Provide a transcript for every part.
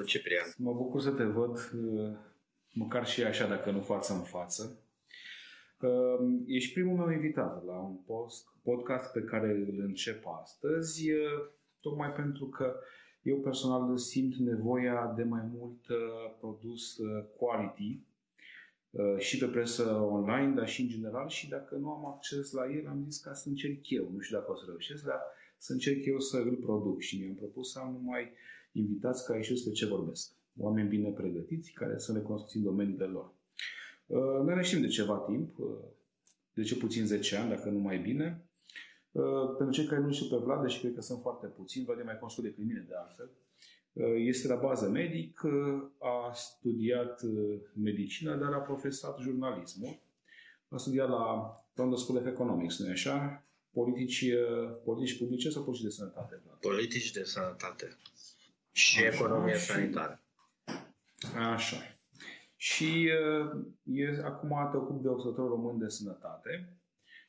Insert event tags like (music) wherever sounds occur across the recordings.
Salut, Vlad! Salut! Salut, Ciprian! Mă bucur să te văd, uh, măcar și așa, dacă nu față în față. Uh, ești primul meu invitat la un post, podcast pe care îl încep astăzi, uh, tocmai pentru că eu personal simt nevoia de mai mult produs quality și pe presă online, dar și în general și dacă nu am acces la el, am zis ca să încerc eu. Nu știu dacă o să reușesc, dar să încerc eu să îl produc și mi-am propus să am numai invitați care știu despre ce vorbesc. Oameni bine pregătiți, care să ne construiți în domeniile lor. Uh, noi ne știm de ceva timp, uh, de ce puțin 10 ani, dacă nu mai bine. Uh, pentru cei care nu știu pe Vlad, și cred că sunt foarte puțini, Vlad e mai cunoscut decât mine de altfel, este la bază medic, a studiat medicină, dar a profesat jurnalismul. A studiat la London School of Economics, nu așa? politici, uh, politici publice sau politici de sănătate? Politici de sănătate și Așa, economie și... sanitară. Așa. Și uh, e, acum te ocupi de observatorul român de sănătate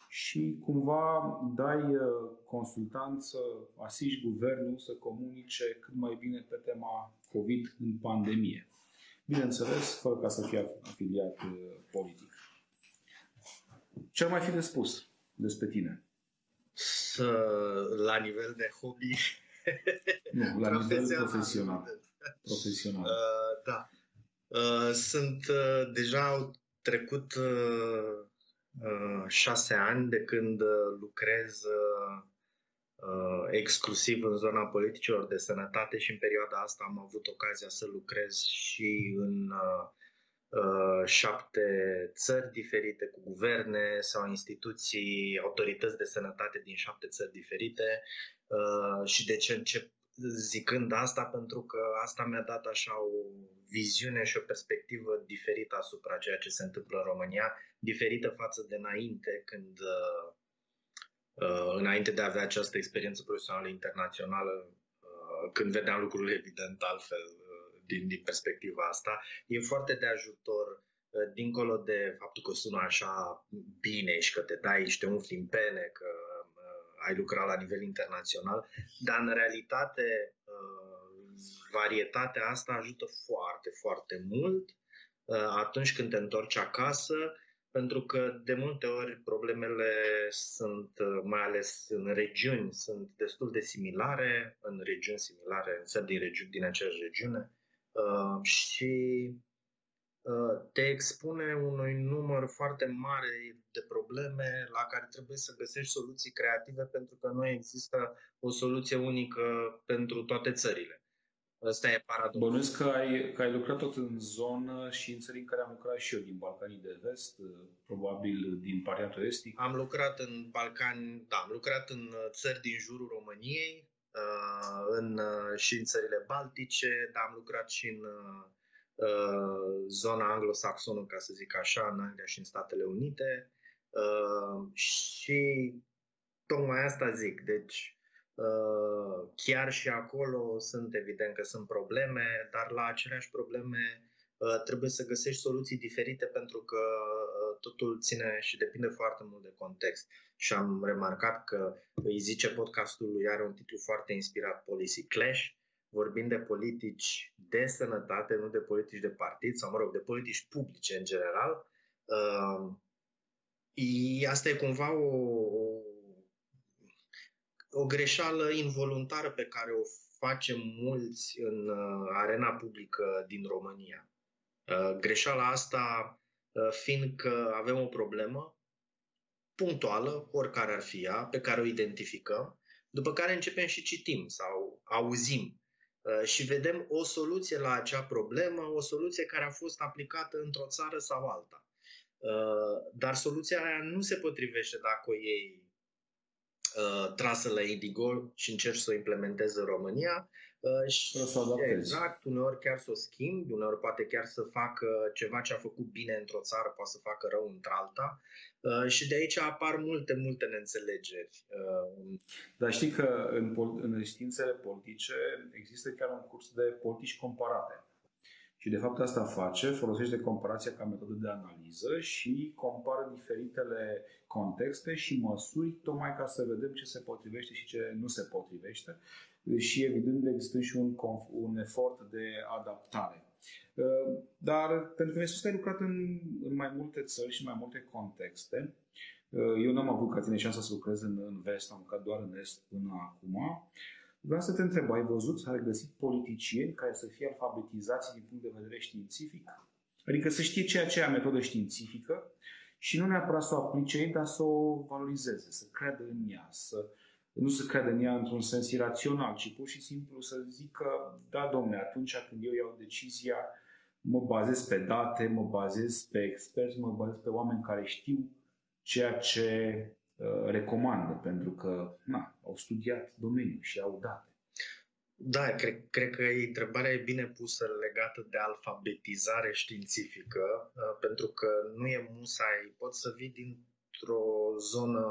și cumva dai uh, consultanță, asiști guvernul să comunice cât mai bine pe tema COVID în pandemie. Bineînțeles, fără ca să fie afiliat uh, politic. Ce ar mai fi de spus despre tine? să, la nivel de hobby. (laughs) Nu, la nivel profesional. profesional. Uh, da. Uh, sunt uh, deja au trecut uh, uh, șase ani de când uh, lucrez uh, uh, exclusiv în zona politicilor de sănătate și în perioada asta am avut ocazia să lucrez și în uh, Uh, șapte țări diferite cu guverne sau instituții, autorități de sănătate din șapte țări diferite. Uh, și de ce încep zicând asta? Pentru că asta mi-a dat așa o viziune și o perspectivă diferită asupra ceea ce se întâmplă în România, diferită față de înainte, când uh, înainte de a avea această experiență profesională internațională, când vedeam lucrurile evident altfel din, din perspectiva asta. E foarte de ajutor uh, dincolo de faptul că sună așa bine și că te dai și te umfli în pene, că uh, ai lucrat la nivel internațional, dar în realitate uh, varietatea asta ajută foarte, foarte mult uh, atunci când te întorci acasă, pentru că de multe ori problemele sunt, uh, mai ales în regiuni, sunt destul de similare, în regiuni similare, în țări din, regiuni, din aceeași regiune Uh, și uh, te expune unui număr foarte mare de probleme la care trebuie să găsești soluții creative pentru că nu există o soluție unică pentru toate țările. Asta e paradoxul. Bănuiesc că ai, că ai lucrat tot în zonă și în țări în care am lucrat și eu, din Balcanii de Vest, probabil din Pariatul Estic. Am lucrat în Balcani, da, am lucrat în țări din jurul României, Uh, în, uh, și în țările baltice, dar am lucrat și în uh, zona anglosaxonă, ca să zic așa, în Anglia și în Statele Unite. Și tocmai asta zic. Deci, chiar și acolo sunt evident că sunt probleme, dar la aceleași probleme trebuie să găsești soluții diferite pentru că totul ține și depinde foarte mult de context. Și am remarcat că îi zice podcastul lui are un titlu foarte inspirat, Policy Clash, vorbind de politici de sănătate, nu de politici de partid sau, mă rog, de politici publice în general. Uh, asta e cumva o, o, o greșeală involuntară pe care o facem mulți în uh, arena publică din România. Uh, greșeala asta Uh, fiindcă avem o problemă punctuală, oricare ar fi ea, pe care o identificăm, după care începem și citim sau auzim uh, și vedem o soluție la acea problemă, o soluție care a fost aplicată într-o țară sau alta. Uh, dar soluția aia nu se potrivește dacă o iei trasă la Indigo și încerci să o implementezi în România, Uh, și exact, uneori chiar să o schimbi, uneori poate chiar să facă ceva ce a făcut bine într-o țară, poate să facă rău într-alta uh, și de aici apar multe, multe neînțelegeri. Uh, Dar știi că în, în științele politice există chiar un curs de politici comparate. Și de fapt asta face, folosește comparația ca metodă de analiză și compară diferitele contexte și măsuri tocmai ca să vedem ce se potrivește și ce nu se potrivește și evident există și un, un efort de adaptare. Uh, dar pentru că mi-ai spus că ai lucrat în, în mai multe țări și mai multe contexte, uh, eu n-am avut ca tine șansa să lucrez în, în vest, am lucrat doar în est până acum. Vreau să te întreb, ai văzut, ai găsit politicieni care să fie alfabetizați din punct de vedere științific? Adică să știe ceea ce e metodă științifică și nu neapărat să o aplice ei, dar să o valorizeze, să creadă în ea, să nu să creadă în ea într-un sens irațional, ci pur și simplu să zică, da, domne, atunci când eu iau decizia, mă bazez pe date, mă bazez pe experți, mă bazez pe oameni care știu ceea ce uh, recomandă, pentru că na, au studiat domeniul și au date. Da, cred, cred că întrebarea e bine pusă legată de alfabetizare științifică, uh, pentru că nu e musai, poți să vii dintr-o zonă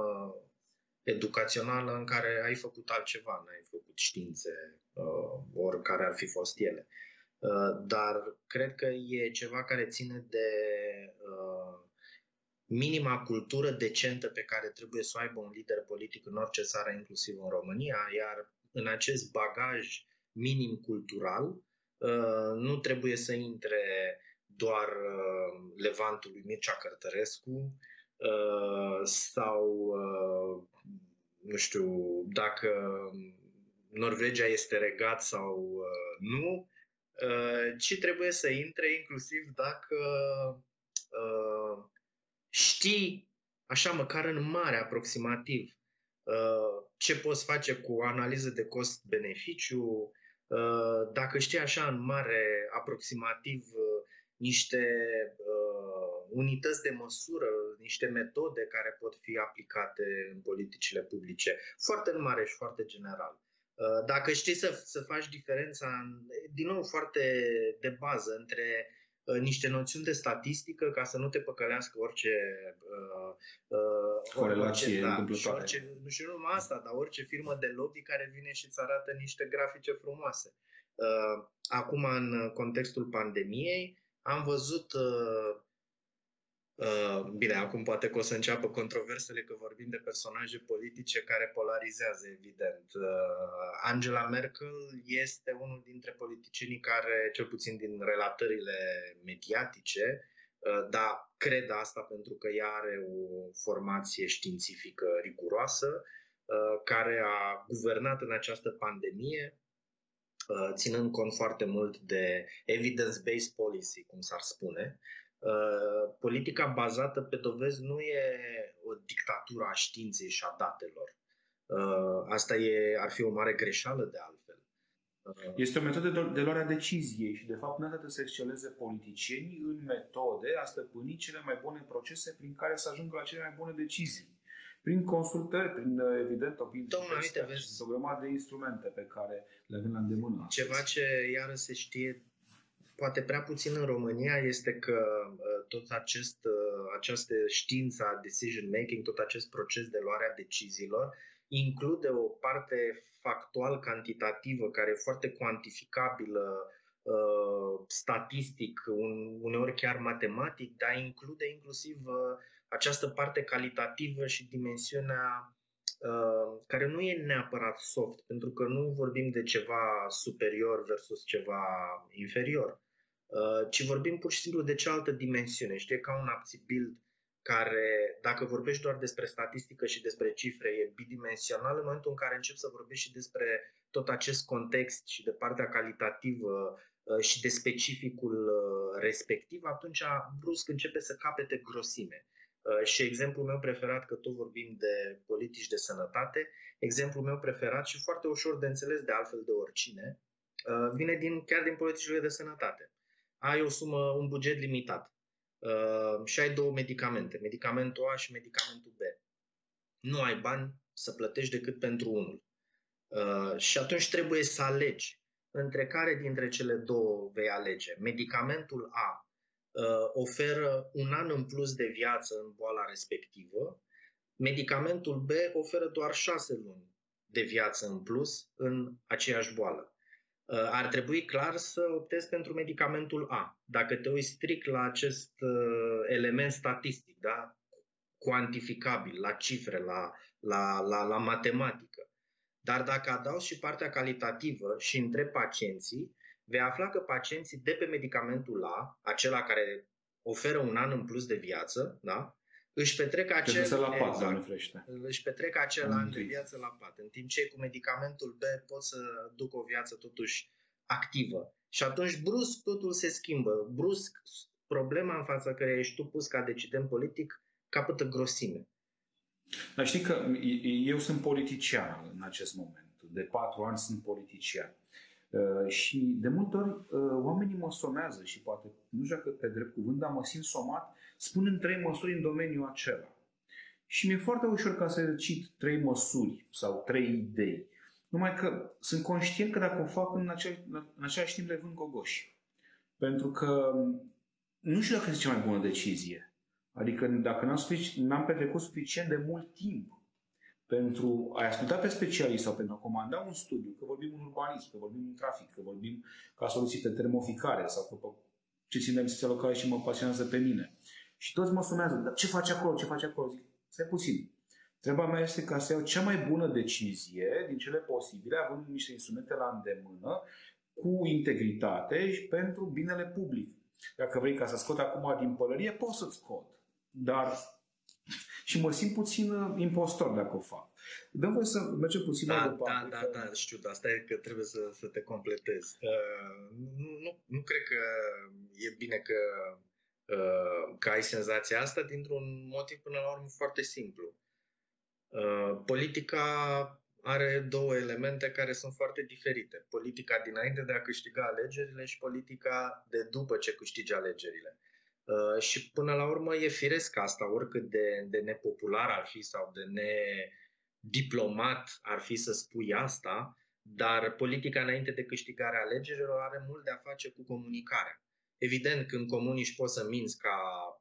educațională în care ai făcut altceva, n-ai făcut științe, uh, oricare ar fi fost ele. Uh, dar cred că e ceva care ține de uh, minima cultură decentă pe care trebuie să o aibă un lider politic în orice țară, inclusiv în România, iar în acest bagaj minim cultural uh, nu trebuie să intre doar uh, Levantul lui Mircea Cărtărescu uh, sau uh, nu știu dacă Norvegia este regat sau uh, nu, uh, ci trebuie să intre inclusiv dacă uh, știi, așa măcar în mare aproximativ, uh, ce poți face cu o analiză de cost-beneficiu, uh, dacă știi așa în mare aproximativ uh, niște uh, unități de măsură, niște metode care pot fi aplicate în politicile publice, foarte în mare și foarte general. Uh, dacă știi să, să faci diferența, din nou foarte de bază, între uh, niște noțiuni de statistică ca să nu te păcălească orice uh, uh, corelație da, și, orice, nu și numai asta, dar orice firmă de lobby care vine și îți arată niște grafice frumoase. Uh, acum, în contextul pandemiei, am văzut uh, Uh, bine, acum poate că o să înceapă controversele că vorbim de personaje politice care polarizează, evident. Uh, Angela Merkel este unul dintre politicienii care, cel puțin din relatările mediatice, uh, dar cred asta pentru că ea are o formație științifică riguroasă, care a guvernat în această pandemie, ținând cont foarte mult de evidence-based policy, cum s-ar spune, Uh, politica bazată pe dovezi nu e o dictatură a științei și a datelor. Uh, asta e, ar fi o mare greșeală de altfel. Uh, este o metodă de luare a deciziei și, de fapt, nu trebuie să exceleze politicienii în metode a stăpâni cele mai bune procese prin care să ajungă la cele mai bune decizii. Prin consultări, prin, evident, opinii. Domnule, uite, vezi. O grămadă de instrumente pe care le avem la îndemână. Ceva ce, iară, se știe poate prea puțin în România este că uh, tot acest, uh, această știință a decision making, tot acest proces de luare a deciziilor, include o parte factual-cantitativă care e foarte cuantificabilă, uh, statistic, uneori chiar matematic, dar include inclusiv această parte calitativă și dimensiunea care nu e neapărat soft, pentru că nu vorbim de ceva superior versus ceva inferior. Uh, ci vorbim pur și simplu de cealaltă dimensiune. Știi, ca un APSI build care, dacă vorbești doar despre statistică și despre cifre, e bidimensional, în momentul în care începi să vorbești și despre tot acest context și de partea calitativă uh, și de specificul uh, respectiv, atunci brusc începe să capete grosime. Și exemplul meu preferat, că tot vorbim de politici de sănătate, exemplul meu preferat și foarte ușor de înțeles de altfel de oricine, vine din, chiar din politicile de sănătate ai o sumă, un buget limitat uh, și ai două medicamente, medicamentul A și medicamentul B. Nu ai bani să plătești decât pentru unul. Uh, și atunci trebuie să alegi între care dintre cele două vei alege. Medicamentul A uh, oferă un an în plus de viață în boala respectivă, medicamentul B oferă doar șase luni de viață în plus în aceeași boală. Uh, ar trebui clar să optezi pentru medicamentul A. Dacă te uiți strict la acest uh, element statistic, da? cuantificabil, la cifre, la, la, la, la matematică. Dar dacă adaugi și partea calitativă și între pacienții, vei afla că pacienții de pe medicamentul A, acela care oferă un an în plus de viață, da? Își petrec acel, la pat, exact, își petrec acel an de viață la pat, în timp ce cu medicamentul B pot să duc o viață totuși activă. Și atunci brusc totul se schimbă. Brusc problema în fața care ești tu pus ca decident politic capătă grosime. Dar știi că eu sunt politician în acest moment. De patru ani sunt politician. Uh, și de multe ori uh, oamenii mă somează și poate, nu știu dacă pe drept cuvânt, dar mă simt somat spunând trei măsuri în domeniul acela. Și mi-e foarte ușor ca să cit trei măsuri sau trei idei. Numai că sunt conștient că dacă o fac în, acel, în același timp le vând gogoși. Pentru că nu știu dacă este cea mai bună decizie. Adică dacă n-am, n-am petrecut suficient de mult timp pentru a asculta pe specialiști sau pentru a comanda un studiu, că vorbim în urbanism, că vorbim în trafic, că vorbim ca soluții de termoficare sau că ce țin de administrația locală și mă pasionează pe mine. Și toți mă sumează, dar ce face acolo, ce face acolo? Zic, stai puțin. Treaba mea este ca să iau cea mai bună decizie din cele posibile, având niște instrumente la îndemână, cu integritate și pentru binele public. Dacă vrei ca să scot acum din pălărie, pot să-ți scot. Dar (laughs) și mă simt puțin uh, impostor dacă o fac. Dăm voi să mergem puțin da, mai departe. Da, da, da, știu, dar asta e că trebuie să, să te completezi. Uh, nu, nu, nu cred că e bine că, uh, că ai senzația asta dintr-un motiv până la urmă foarte simplu. Uh, politica are două elemente care sunt foarte diferite. Politica dinainte de a câștiga alegerile și politica de după ce câștigi alegerile. Uh, și până la urmă e firesc asta, oricât de, de nepopular ar fi sau de nediplomat ar fi să spui asta, dar politica înainte de câștigarea alegerilor are mult de a face cu comunicarea. Evident, când comuniști poți să minți ca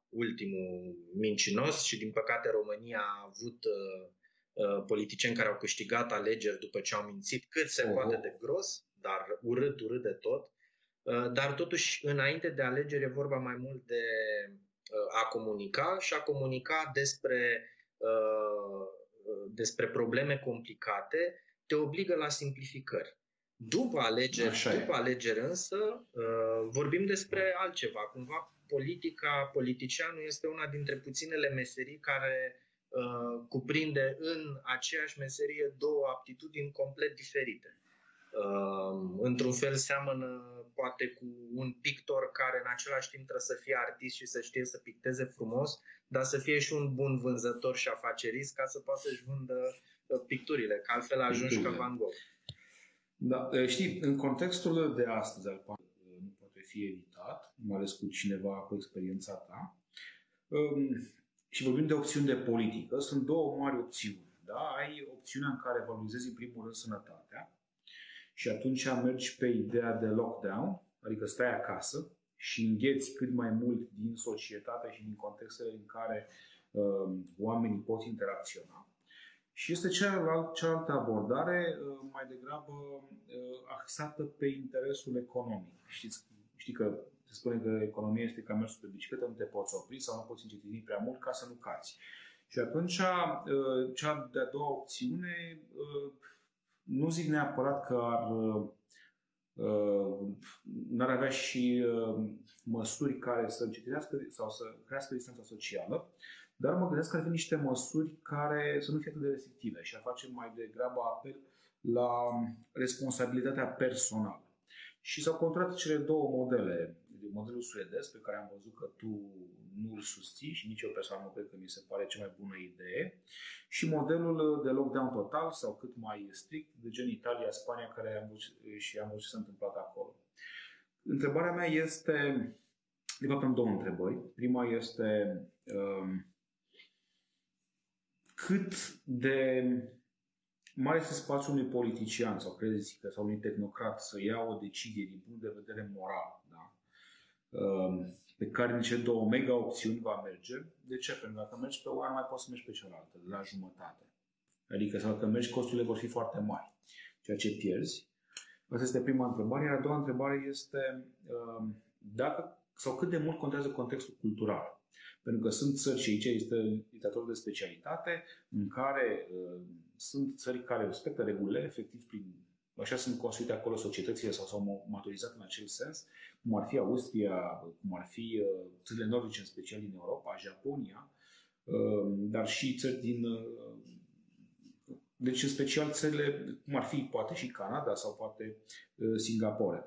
ultimul mincinos și din păcate România a avut uh, uh, politicieni care au câștigat alegeri după ce au mințit cât se poate de gros, dar urât, urât de tot. Uh, dar totuși, înainte de alegeri, e vorba mai mult de uh, a comunica și a comunica despre, uh, despre probleme complicate te obligă la simplificări. După alegeri, după alegeri însă, vorbim despre altceva. Cumva politica, politicianul este una dintre puținele meserii care cuprinde în aceeași meserie două aptitudini complet diferite. Într-un fel seamănă poate cu un pictor care în același timp trebuie să fie artist și să știe să picteze frumos, dar să fie și un bun vânzător și afacerist ca să poată să-și vândă uh, picturile, că altfel ajungi ca Van Gogh. Da, uh, știi, în contextul de astăzi al uh, nu poate fi evitat, mai ales cu cineva cu experiența ta, um, și vorbim de opțiuni de politică, sunt două mari opțiuni. Da? Ai opțiunea în care valorizezi în primul rând sănătatea, și atunci mergi pe ideea de lockdown, adică stai acasă și îngheți cât mai mult din societate și din contextele în care uh, oamenii pot interacționa. Și este cealaltă, cealaltă abordare uh, mai degrabă uh, axată pe interesul economic. Știți, știi că se spune că economia este ca mersul pe bicicletă, nu te poți opri sau nu poți încetini prea mult ca să nu cazi. Și atunci, uh, cea de-a doua opțiune uh, nu zic neapărat că ar, uh, n-ar avea și uh, măsuri care să încetinească sau să crească distanța socială, dar mă gândesc că ar fi niște măsuri care să nu fie atât de restrictive și ar face mai degrabă apel la responsabilitatea personală. Și s-au contrat cele două modele. Modelul suedez, pe care am văzut că tu nu îl susții și nici eu personal nu cred că mi se pare cea mai bună idee. Și modelul de lockdown total sau cât mai strict, de gen Italia, Spania, care am văzut, și am văzut ce s-a întâmplat acolo. Întrebarea mea este, de fapt am două întrebări. Prima este um, cât de mai este spațiul unui politician sau credeți că sau unui tehnocrat să ia o decizie din punct de vedere moral, da? Um, pe care în cele două mega opțiuni va merge. De ce? Pentru că dacă mergi pe o mai poți să mergi pe cealaltă, la jumătate. Adică sau dacă mergi, costurile vor fi foarte mari, ceea ce pierzi. Asta este prima întrebare. Iar a doua întrebare este um, dacă sau cât de mult contează contextul cultural. Pentru că sunt țări și aici este literatură de specialitate în care uh, sunt țări care respectă regulile, efectiv prin așa sunt construite acolo societățile sau s-au maturizat în acel sens, cum ar fi Austria, cum ar fi uh, țările nordice, în special din Europa, Japonia, uh, dar și țări din uh, deci, în special, țările, cum ar fi poate și Canada sau poate uh, Singapore.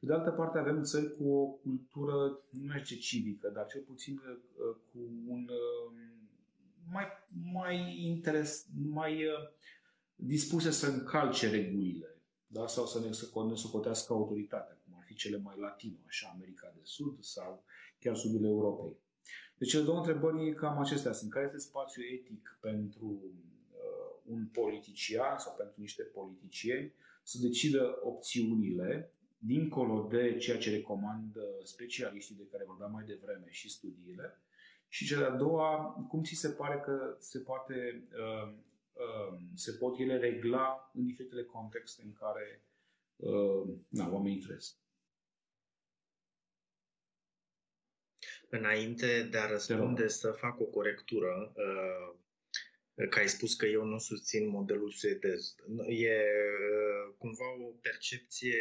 Pe de altă parte, avem țări cu o cultură, nu știu civică, dar cel puțin uh, cu un uh, mai, mai interes, mai dispuse să încalce regulile da? sau să ne, să ne socotească autoritatea, cum ar fi cele mai latino, așa, America de Sud sau chiar sudul Europei. Deci, cele două întrebări cam acestea sunt. Care este spațiul etic pentru un politician sau pentru niște politicieni să decidă opțiunile dincolo de ceea ce recomandă specialiștii de care vorbeam mai devreme și studiile. Și cea de-a doua, cum ți se pare că se poate uh, uh, se pot ele regla în diferitele contexte în care uh, na, oamenii trăiesc. Înainte de a răspunde, să fac o corectură. Uh, că ai spus că eu nu susțin modelul suedez. E uh, cumva o percepție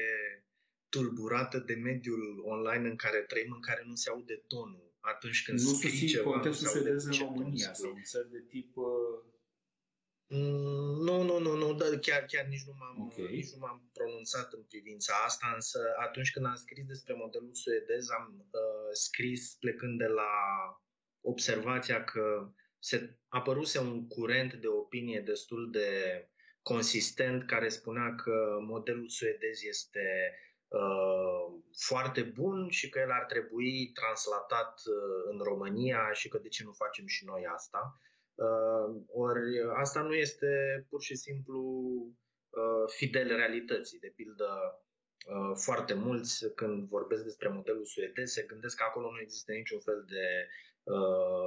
tulburată de mediul online în care trăim, în care nu se aude tonul atunci când nu scrii ceva. Nu contextul suedez în România sau în țări de tip... Uh... Mm, nu, nu, nu, nu, dar chiar, chiar nici nu, m-am, okay. nici nu m-am pronunțat în privința asta, însă atunci când am scris despre modelul suedez, am uh, scris plecând de la observația că se apăruse un curent de opinie destul de consistent care spunea că modelul suedez este uh, foarte bun și că el ar trebui translatat uh, în România și că de ce nu facem și noi asta. Uh, ori asta nu este pur și simplu uh, fidel realității. De pildă, uh, foarte mulți când vorbesc despre modelul suedez se gândesc că acolo nu există niciun fel de Uh,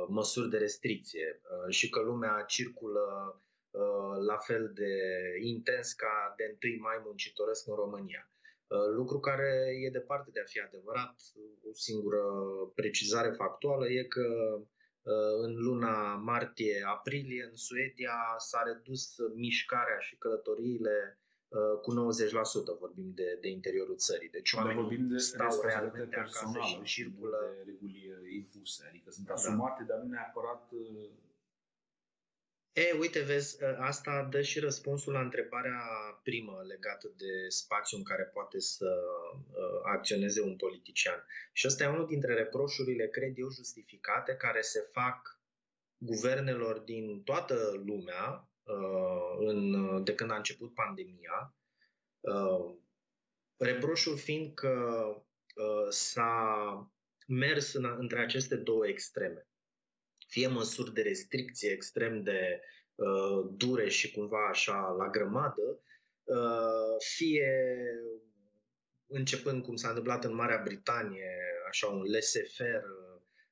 măsuri de restricție uh, și că lumea circulă uh, la fel de intens ca de întâi mai muncitoresc în România. Lucru care e departe de a fi adevărat. O singură precizare factuală e că în luna martie-aprilie în Suedia s-a redus mișcarea și călătoriile Uh, cu 90% vorbim de, de interiorul țării. Deci oamenii vorbim de stau realmente acasă și circulă. De reguli uh, impuse, adică sunt da. asumate, da. dar nu neapărat uh, E, uite, vezi, asta dă și răspunsul la întrebarea primă legată de spațiul în care poate să acționeze un politician. Și ăsta e unul dintre reproșurile, cred eu, justificate, care se fac guvernelor din toată lumea, Uh, în, de când a început pandemia. Uh, reproșul fiind că uh, s-a mers în, între aceste două extreme. Fie măsuri de restricție extrem de uh, dure și cumva așa la grămadă, uh, fie începând cum s-a întâmplat în Marea Britanie, așa un laissez-faire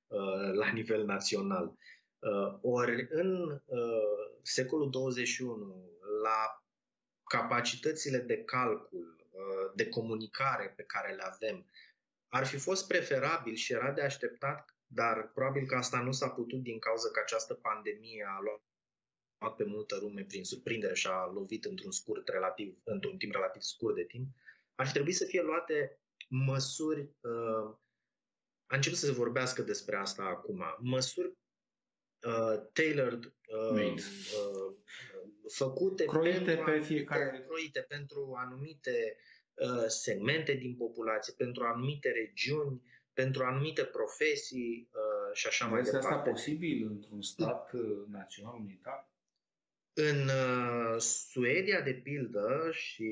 uh, la nivel național. Uh, ori în uh, secolul 21, la capacitățile de calcul, uh, de comunicare pe care le avem, ar fi fost preferabil și era de așteptat, dar probabil că asta nu s-a putut din cauza că această pandemie a luat pe multă lume prin surprindere și a lovit într-un scurt relativ, într-un timp relativ scurt de timp, ar fi trebuit să fie luate măsuri, uh, a început să se vorbească despre asta acum, măsuri uh, tailored, uh, uh, făcute croite pentru pe fiecare croite pentru anumite uh, segmente din populație, pentru anumite regiuni, pentru anumite profesii uh, și așa mai este departe. Este asta posibil într-un stat uh, național unitar? În uh, Suedia, de pildă, și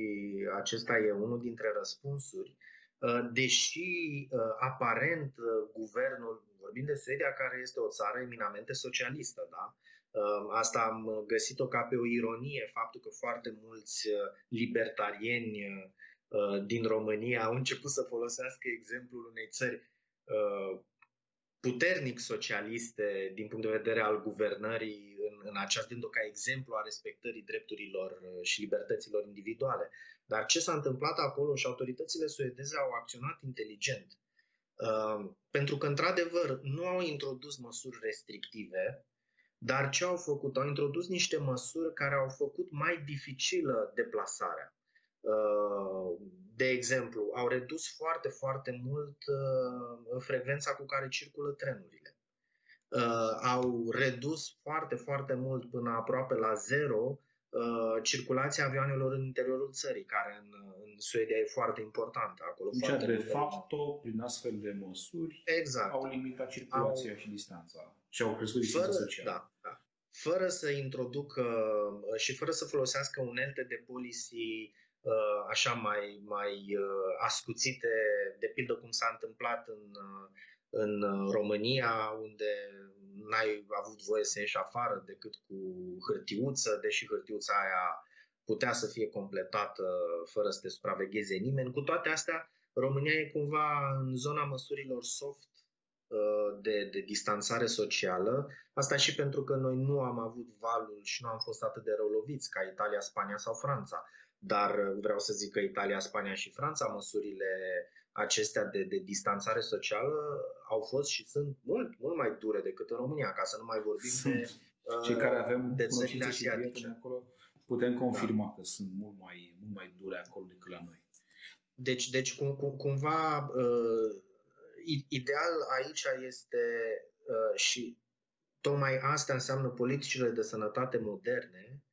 acesta e unul dintre răspunsuri, uh, deși uh, aparent uh, guvernul Vorbim de Suedia, care este o țară eminamente socialistă, da? Ehm, asta am găsit-o ca pe o ironie, faptul că foarte mulți uh, libertarieni uh, din România au început să folosească exemplul unei țări uh, puternic socialiste din punct de vedere al guvernării în, în acea dând ca exemplu a respectării drepturilor uh, și libertăților individuale. Dar ce s-a întâmplat acolo și autoritățile suedeze au acționat inteligent. Uh, pentru că, într-adevăr, nu au introdus măsuri restrictive, dar ce au făcut? Au introdus niște măsuri care au făcut mai dificilă deplasarea. Uh, de exemplu, au redus foarte, foarte mult uh, frecvența cu care circulă trenurile. Uh, au redus foarte, foarte mult până aproape la zero circulația avioanelor în interiorul țării, care în, în Suedia e foarte importantă. Acolo deci, foarte de fapt, prin astfel de măsuri, exact. au limitat circulația au... și distanța și au crescut distanța fără, socială. Da, da. Fără să introducă și fără să folosească unelte de policy Uh, așa mai, mai uh, ascuțite, de pildă cum s-a întâmplat în, uh, în România, unde n-ai avut voie să ieși afară decât cu hârtiuță, deși hârtiuța aia putea să fie completată fără să te supravegheze nimeni. Cu toate astea, România e cumva în zona măsurilor soft de, de distanțare socială. Asta și pentru că noi nu am avut valul și nu am fost atât de rău loviți ca Italia, Spania sau Franța. Dar uh, vreau să zic că Italia, Spania și Franța, măsurile acestea de, de distanțare socială au fost și sunt mult, mult mai dure decât în România, ca să nu mai vorbim sunt. de uh, Cei care avem de țările asiatice. Acolo, putem confirma da. că sunt mult mai, mult mai dure acolo decât la noi. Deci, deci cum, cum, cumva, uh, ideal aici este uh, și tocmai asta înseamnă politicile de sănătate moderne,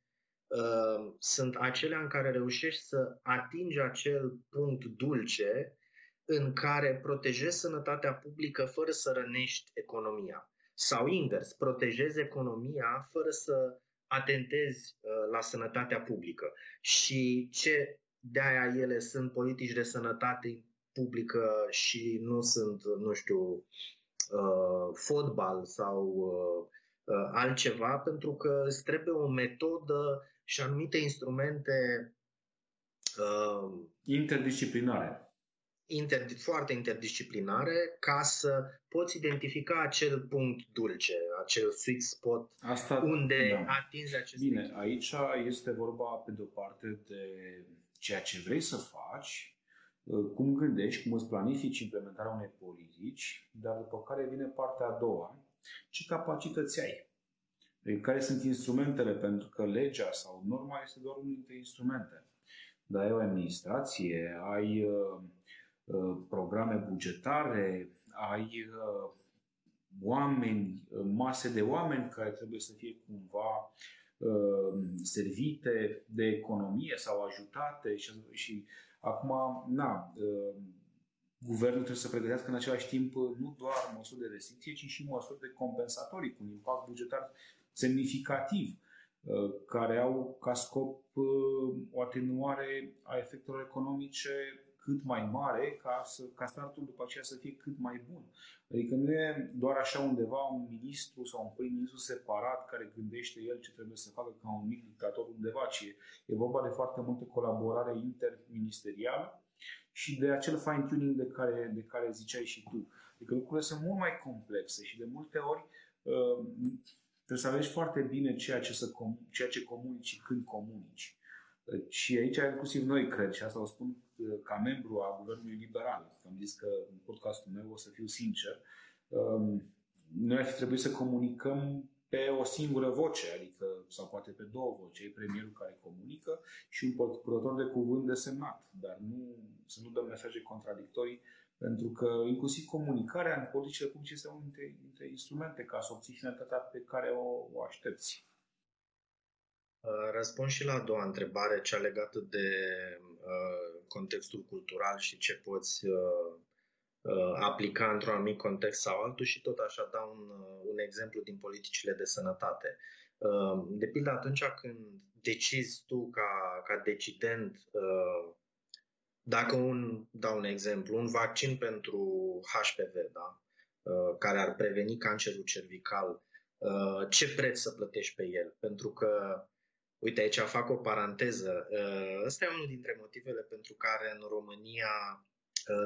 uh, sunt acelea în care reușești să atingi acel punct dulce în care protejezi sănătatea publică fără să rănești economia. Sau invers, protejezi economia fără să atentezi uh, la sănătatea publică. Și ce de aia ele sunt politici de sănătate publică și nu sunt, nu știu, uh, fotbal sau uh, uh, altceva, pentru că îți trebuie o metodă și anumite instrumente uh, interdisciplinare. Inter, foarte interdisciplinare ca să poți identifica acel punct dulce, acel sweet spot Asta, unde da. atingi acest Bine, echilibru. aici este vorba pe de o parte de ceea ce vrei să faci, uh, cum gândești, cum îți planifici implementarea unei politici, dar după care vine partea a doua, ce capacități ai. Care sunt instrumentele? Pentru că legea sau norma este doar unul dintre instrumente. Dar ai o administrație, ai uh, uh, programe bugetare, ai uh, oameni, uh, mase de oameni care trebuie să fie cumva uh, servite de economie sau ajutate și, și acum, na, uh, guvernul trebuie să pregătească în același timp nu doar măsuri de restricție, ci și măsuri de compensatorii cu un impact bugetar semnificativ uh, care au ca scop uh, o atenuare a efectelor economice cât mai mare ca, să, ca startul după aceea să fie cât mai bun. Adică nu e doar așa undeva un ministru sau un prim-ministru separat care gândește el ce trebuie să facă ca un mic dictator undeva, ci e, e vorba de foarte multă colaborare interministerială și de acel fine-tuning de care, de care ziceai și tu. Adică lucrurile sunt mult mai complexe și de multe ori uh, Trebuie să alegi foarte bine ceea ce, să com- ceea ce comunici și când comunici. Și aici, inclusiv noi, cred, și asta o spun uh, ca membru a Guvernului Liberal, am zis că în podcastul meu o să fiu sincer, um, noi ar fi trebuit să comunicăm pe o singură voce, adică, sau poate pe două voci, e premierul care comunică și un purtător de cuvânt desemnat, dar nu, să nu dăm mesaje contradictorii pentru că inclusiv comunicarea în politicile publice este unul dintre, dintre instrumente ca să obții finalitatea pe care o, o aștepți. Uh, răspund și la a doua întrebare, cea legată de uh, contextul cultural și ce poți uh, uh, aplica într-un anumit context sau altul și tot așa dau un, uh, un exemplu din politicile de sănătate. Uh, de pildă, atunci când decizi tu ca, ca decident uh, dacă un, dau un exemplu, un vaccin pentru HPV, da? Uh, care ar preveni cancerul cervical, uh, ce preț să plătești pe el? Pentru că, uite, aici fac o paranteză. Uh, ăsta e unul dintre motivele pentru care în România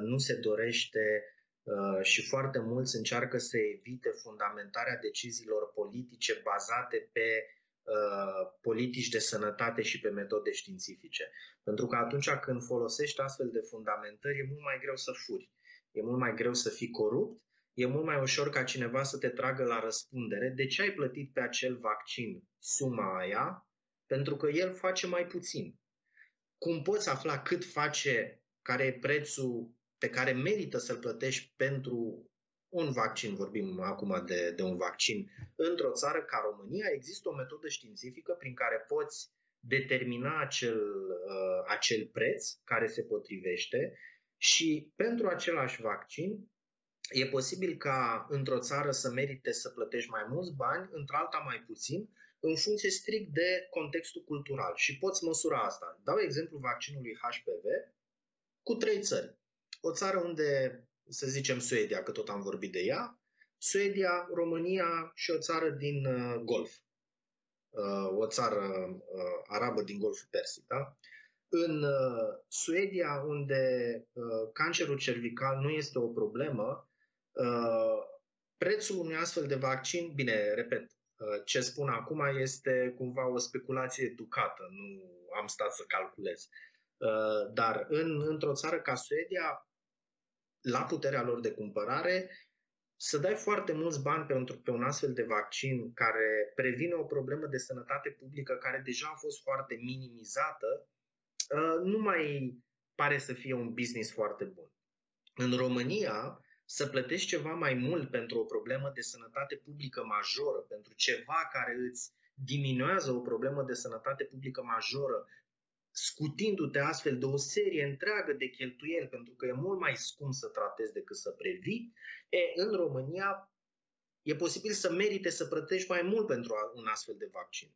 nu se dorește Uh, și foarte mulți încearcă să evite fundamentarea deciziilor politice bazate pe uh, politici de sănătate și pe metode științifice. Pentru că atunci când folosești astfel de fundamentări, e mult mai greu să furi, e mult mai greu să fii corupt, e mult mai ușor ca cineva să te tragă la răspundere de ce ai plătit pe acel vaccin suma aia, pentru că el face mai puțin. Cum poți afla cât face, care e prețul pe care merită să-l plătești pentru un vaccin, vorbim acum de, de un vaccin, într-o țară ca România, există o metodă științifică prin care poți determina acel, uh, acel preț care se potrivește și pentru același vaccin e posibil ca într-o țară să merite să plătești mai mulți bani, într-alta mai puțin, în funcție strict de contextul cultural. Și poți măsura asta. Dau exemplu vaccinului HPV cu trei țări o țară unde, să zicem Suedia, că tot am vorbit de ea, Suedia, România și o țară din uh, Golf. Uh, o țară uh, arabă din Golful Persic. Da? În uh, Suedia, unde uh, cancerul cervical nu este o problemă, uh, prețul unui astfel de vaccin, bine, repet, uh, ce spun acum este cumva o speculație educată, nu am stat să calculez. Uh, dar în, într-o țară ca Suedia, la puterea lor de cumpărare, să dai foarte mulți bani pentru, pe un astfel de vaccin care previne o problemă de sănătate publică care deja a fost foarte minimizată, uh, nu mai pare să fie un business foarte bun. În România, să plătești ceva mai mult pentru o problemă de sănătate publică majoră, pentru ceva care îți diminuează o problemă de sănătate publică majoră scutindu-te astfel de o serie întreagă de cheltuieli, pentru că e mult mai scump să tratezi decât să previi, e, în România e posibil să merite să plătești mai mult pentru un astfel de vaccin.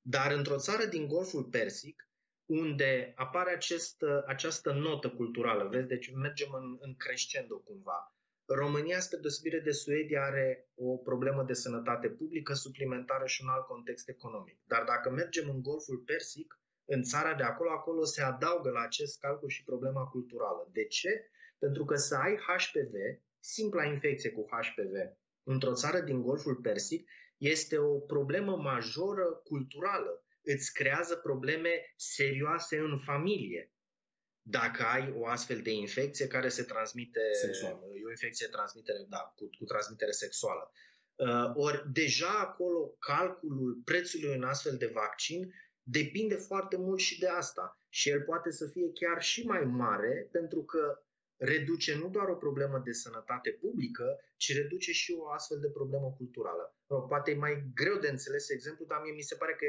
Dar într-o țară din Golful Persic, unde apare acest, această notă culturală, vezi, deci mergem în, în crescendo cumva. România, spre deosebire de Suedia, are o problemă de sănătate publică suplimentară și un alt context economic. Dar dacă mergem în Golful Persic, în țara de acolo, acolo se adaugă la acest calcul și problema culturală. De ce? Pentru că să ai HPV, simpla infecție cu HPV, într-o țară din Golful Persic, este o problemă majoră culturală. Îți creează probleme serioase în familie. Dacă ai o astfel de infecție care se transmite, Sexual. e o infecție transmitere, da, cu, cu transmitere sexuală. Uh, ori deja acolo calculul prețului în astfel de vaccin depinde foarte mult și de asta. Și el poate să fie chiar și mai mare pentru că reduce nu doar o problemă de sănătate publică, ci reduce și o astfel de problemă culturală. Poate e mai greu de înțeles exemplu, dar mie mi se pare că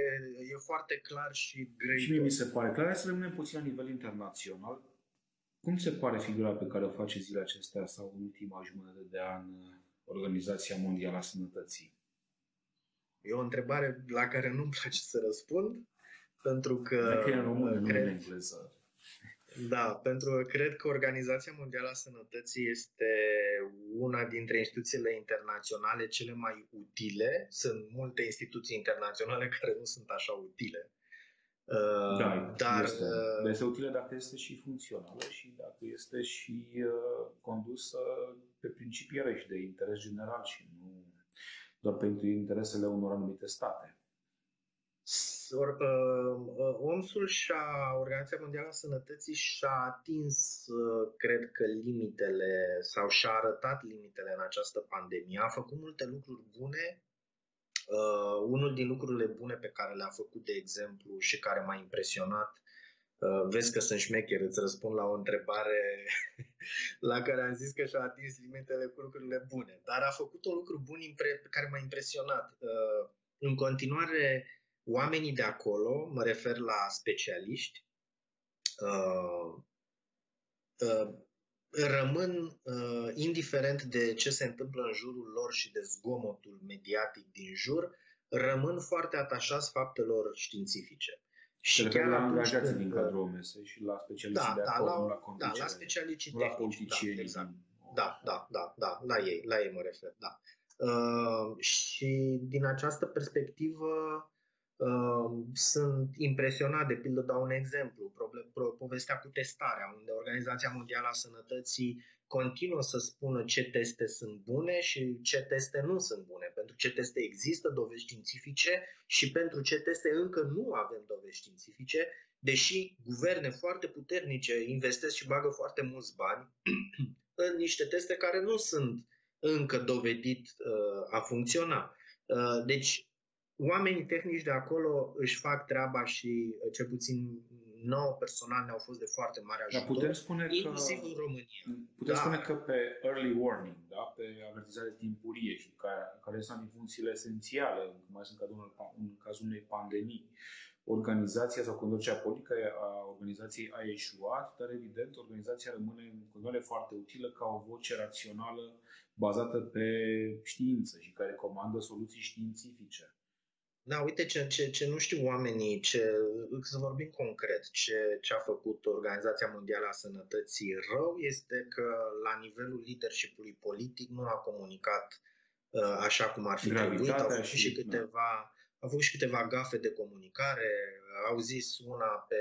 e foarte clar și greu. Și mie mi se pare clar. Să rămânem puțin la nivel internațional. Cum se pare figura pe care o face zilele acestea sau în ultima jumătate de an Organizația Mondială a Sănătății? E o întrebare la care nu-mi place să răspund, pentru că... Dacă e în română, cred, nu în engleză. Da, pentru că cred că Organizația Mondială a Sănătății este una dintre instituțiile internaționale cele mai utile. Sunt multe instituții internaționale (laughs) care nu sunt așa utile. Da, dar este, uh, este utilă dacă este și funcțională și dacă este și uh, condusă pe principii rești de interes general și nu doar pentru interesele unor anumite state. Or, uh, uh, OMS-ul și Organizația Mondială a Sănătății și-a atins, uh, cred că, limitele sau și-a arătat limitele în această pandemie. A făcut multe lucruri bune. Uh, unul din lucrurile bune pe care le-a făcut, de exemplu, și care m-a impresionat, uh, vezi că sunt șmecher, îți răspund la o întrebare (laughs) la care am zis că și-a atins limitele cu lucrurile bune. Dar a făcut un lucru bun care m-a impresionat. Uh, în continuare, oamenii de acolo, mă refer la specialiști, uh, uh, rămân, uh, indiferent de ce se întâmplă în jurul lor și de zgomotul mediatic din jur, rămân foarte atașați faptelor științifice. Și chiar la angajații din cadrul OMS și la specialiștii da, de da, acolo, la, la Da, la specialiștii la politicieni. Da, exact. Da, da, da, da, la ei, la ei mă refer, da. Uh, și din această perspectivă, Uh, sunt impresionat, de pildă dau un exemplu, povestea cu testarea, unde Organizația Mondială a Sănătății continuă să spună ce teste sunt bune și ce teste nu sunt bune. Pentru ce teste există dovezi științifice și pentru ce teste încă nu avem dovezi științifice, deși guverne foarte puternice investesc și bagă foarte mulți bani (clears throat) în niște teste care nu sunt încă dovedit uh, a funcționa. Uh, deci, oamenii tehnici de acolo își fac treaba și, uh, cel puțin nouă personal, ne-au fost de foarte mare ajutor, Dar putem spune inclusiv că, în România. Putem da. spune că pe early warning, da? pe avertizare timpurie și care, care sunt din funcțiile esențiale, mai sunt în cazul unei pandemii, organizația sau conducerea politică a organizației a eșuat, dar evident organizația rămâne în continuare foarte utilă ca o voce rațională bazată pe știință și care comandă soluții științifice. Da, uite ce, ce, ce nu știu oamenii, ce, să vorbim concret, ce, ce a făcut Organizația Mondială a Sănătății rău este că la nivelul leadership politic nu a comunicat uh, așa cum ar fi trebuit. Au făcut și, și da. câteva, da. au făcut și câteva gafe de comunicare, au zis una pe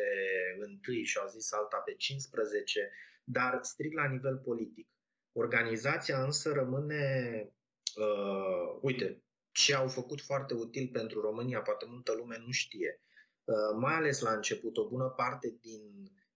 1 și au zis alta pe 15, dar strict la nivel politic. Organizația însă rămâne, uh, uite, ce au făcut foarte util pentru România, poate multă lume nu știe. Uh, mai ales la început, o bună parte din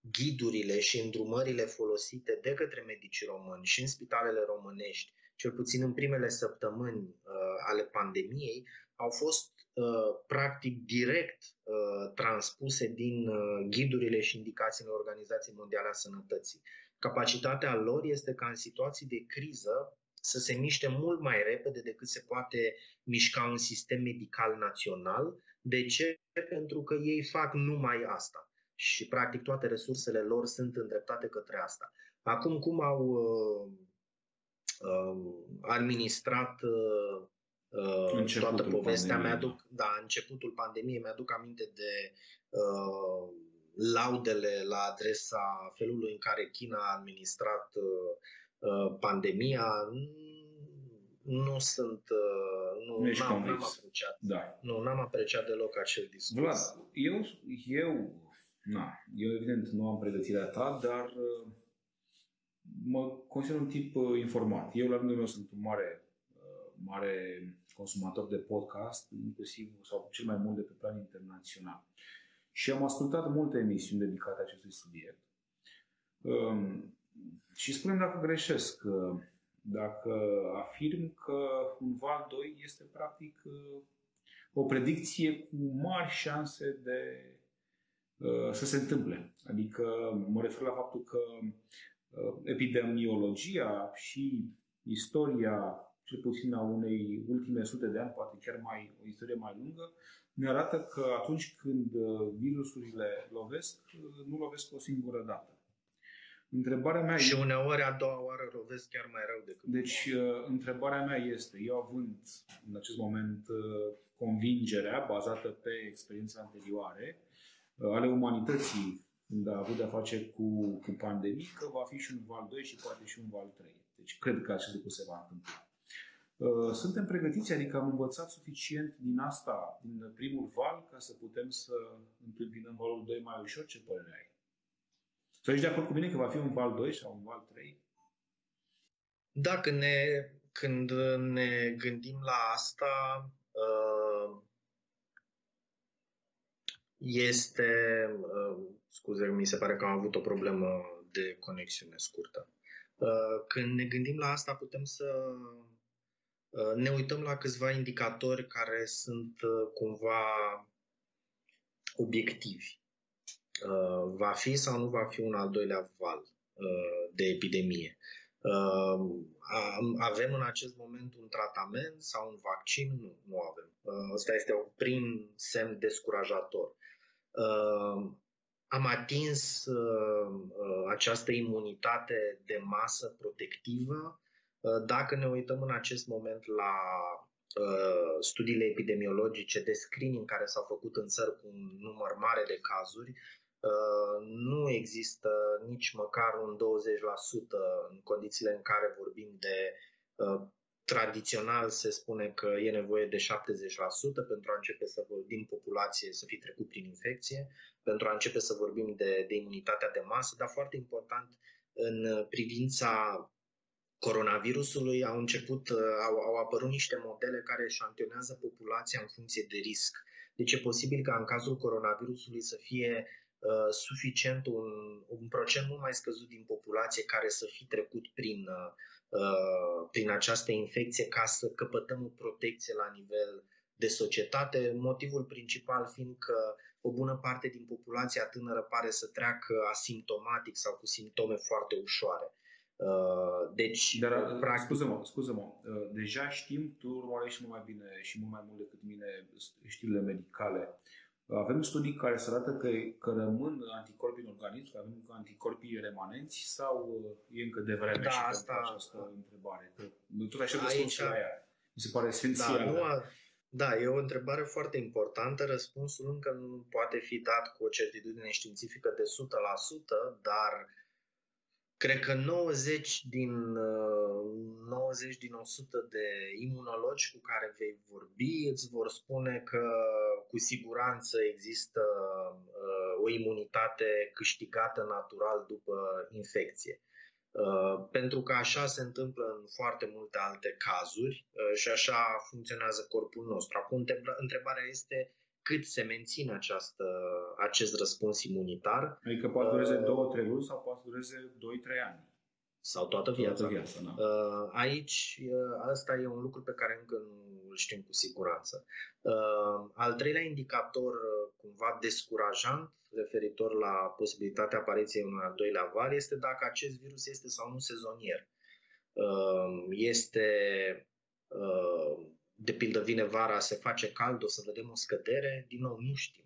ghidurile și îndrumările folosite de către medicii români și în spitalele românești, cel puțin în primele săptămâni uh, ale pandemiei, au fost uh, practic direct uh, transpuse din uh, ghidurile și indicațiile Organizației Mondiale a Sănătății. Capacitatea lor este ca în situații de criză să se miște mult mai repede decât se poate mișca un sistem medical național. De ce? Pentru că ei fac numai asta și practic toate resursele lor sunt îndreptate către asta. Acum cum au uh, uh, administrat uh, toată povestea, mi-aduc, da, începutul pandemiei, mi-aduc aminte de uh, laudele la adresa felului în care China a administrat uh, Uh, pandemia, nu sunt, uh, nu, nu n-am, n-am apreciat. Da. Nu, n-am apreciat deloc acel discurs. Vlad, eu, eu, na, eu evident nu am pregătirea ta, dar uh, mă consider un tip informat. Eu la rândul meu sunt un mare, mare consumator de podcast, inclusiv sau cel mai mult de pe plan internațional. Și am ascultat multe emisiuni dedicate acestui subiect. Um, și spunem dacă greșesc, dacă afirm că un val 2 este practic o predicție cu mari șanse de să se întâmple. Adică mă refer la faptul că epidemiologia și istoria, cel puțin a unei ultime sute de ani, poate chiar mai o istorie mai lungă, ne arată că atunci când virusurile lovesc, nu lovesc o singură dată. Întrebarea mea și uneori a doua oară lovesc chiar mai rău decât Deci, uh, întrebarea mea este, eu având în acest moment uh, convingerea bazată pe experiența anterioare uh, ale umanității când a avut de-a face cu, cu pandemii, că va fi și un val 2 și poate și un val 3. Deci cred că acest lucru se va întâmpla. Suntem pregătiți, adică am învățat suficient din asta, din primul val, ca să putem să întâmpinăm valul 2 mai ușor? Ce părere ai? Tu ești de acord cu mine că va fi un val 2 sau un val 3? Da, când ne, când ne gândim la asta, uh, este, uh, scuze, mi se pare că am avut o problemă de conexiune scurtă. Uh, când ne gândim la asta, putem să ne uităm la câțiva indicatori care sunt cumva obiectivi. Uh, va fi sau nu va fi un al doilea val uh, de epidemie. Uh, avem în acest moment un tratament sau un vaccin? Nu, nu avem. Ăsta este un prim semn descurajator. Am atins această imunitate de masă protectivă dacă ne uităm în acest moment la studiile epidemiologice de screening care s-au făcut în țări cu un număr mare de cazuri, Uh, nu există nici măcar un 20% în condițiile în care vorbim de tradițional se spune că e nevoie de 70% pentru a începe să vorbim populație să fi trecut prin infecție, pentru a începe să vorbim de, de imunitatea de masă, dar foarte important în privința coronavirusului au început, au, au apărut niște modele care șantionează populația în funcție de risc. Deci e posibil ca în cazul coronavirusului să fie uh, suficient un, un procent mult mai scăzut din populație care să fi trecut prin uh, Uh, prin această infecție ca să căpătăm o protecție la nivel de societate, motivul principal fiind că o bună parte din populația tânără pare să treacă asimptomatic sau cu simptome foarte ușoare. Uh, deci, Dar, uh, practic... scuză-mă, scuză-mă, deja știm, tu urmărești mult mai bine și mult mai mult decât mine știrile medicale. Avem studii care să arată că, că rămân anticorpi în organism, că avem anticorpii remanenți sau uh, e încă de vreme da, și asta... această întrebare? Că tot așa Aici... la ea. Mi se pare esențial. Da, nu a... da, e o întrebare foarte importantă. Răspunsul încă nu poate fi dat cu o certitudine științifică de 100%, dar Cred că 90 din, 90 uh, din 100 de imunologi cu care vei vorbi îți vor spune că cu siguranță există uh, o imunitate câștigată natural după infecție. Uh, pentru că așa se întâmplă în foarte multe alte cazuri și așa funcționează corpul nostru. Acum, întrebarea este cât se menține această, acest răspuns imunitar. Adică poate dureze uh, două, trei luni sau poate dureze doi, trei ani. Sau toată viața. Toată viața da. uh, aici, uh, asta e un lucru pe care încă nu îl știm cu siguranță. Uh, al treilea indicator, uh, cumva descurajant, referitor la posibilitatea apariției unui al doilea var, este dacă acest virus este sau nu sezonier. Uh, este uh, de pildă vine vara, se face cald, o să vedem o scădere, din nou nu știm.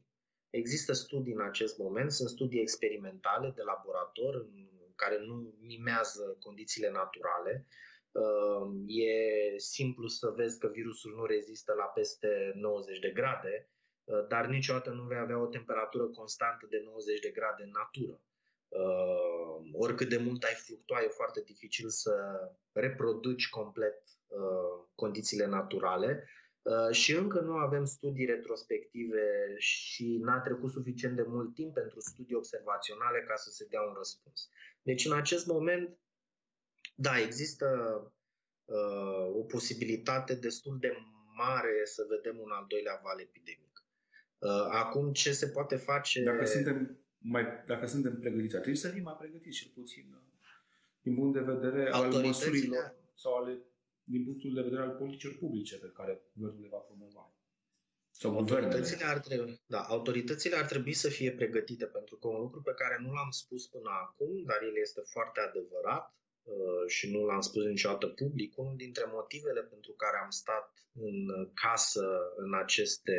Există studii în acest moment, sunt studii experimentale de laborator în care nu mimează condițiile naturale. Uh, e simplu să vezi că virusul nu rezistă la peste 90 de grade, uh, dar niciodată nu vei avea o temperatură constantă de 90 de grade în natură. Uh, oricât de mult ai fluctua, e foarte dificil să reproduci complet Uh, condițiile naturale uh, și încă nu avem studii retrospective și n-a trecut suficient de mult timp pentru studii observaționale ca să se dea un răspuns. Deci în acest moment, da, există uh, o posibilitate destul de mare să vedem un al doilea val epidemic. Uh, acum, ce se poate face... Dacă suntem, mai, dacă suntem pregătiți, trebuie să fim mai pregătiți, cel puțin, uh, din punct de vedere al măsurilor sau ale din punctul de vedere al politicilor publice pe care guvernul le va promova. Sau autoritățile ar, trebui, da, autoritățile ar trebui să fie pregătite pentru că un lucru pe care nu l-am spus până acum, dar el este foarte adevărat uh, și nu l-am spus niciodată public, unul dintre motivele pentru care am stat în casă în aceste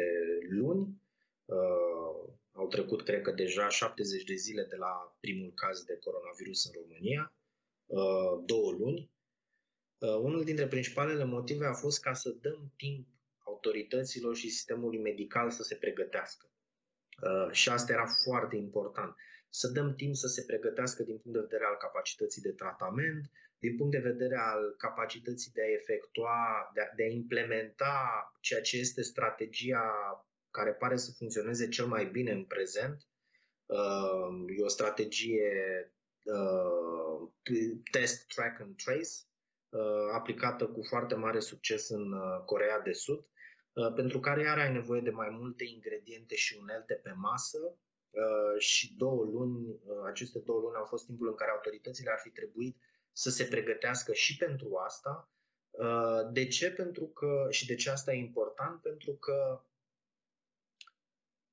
luni, uh, au trecut, cred că, deja 70 de zile de la primul caz de coronavirus în România, uh, două luni, Uh, unul dintre principalele motive a fost ca să dăm timp autorităților și sistemului medical să se pregătească. Uh, și asta era foarte important. Să dăm timp să se pregătească din punct de vedere al capacității de tratament, din punct de vedere al capacității de a efectua, de a, de a implementa ceea ce este strategia care pare să funcționeze cel mai bine în prezent. Uh, e o strategie test, track and trace, Uh, aplicată cu foarte mare succes în uh, Corea de Sud, uh, pentru care iar ai nevoie de mai multe ingrediente și unelte pe masă și două luni, aceste două luni au fost timpul în care autoritățile ar fi trebuit să se pregătească și pentru asta. De ce? Pentru că, și de ce asta e important? Pentru că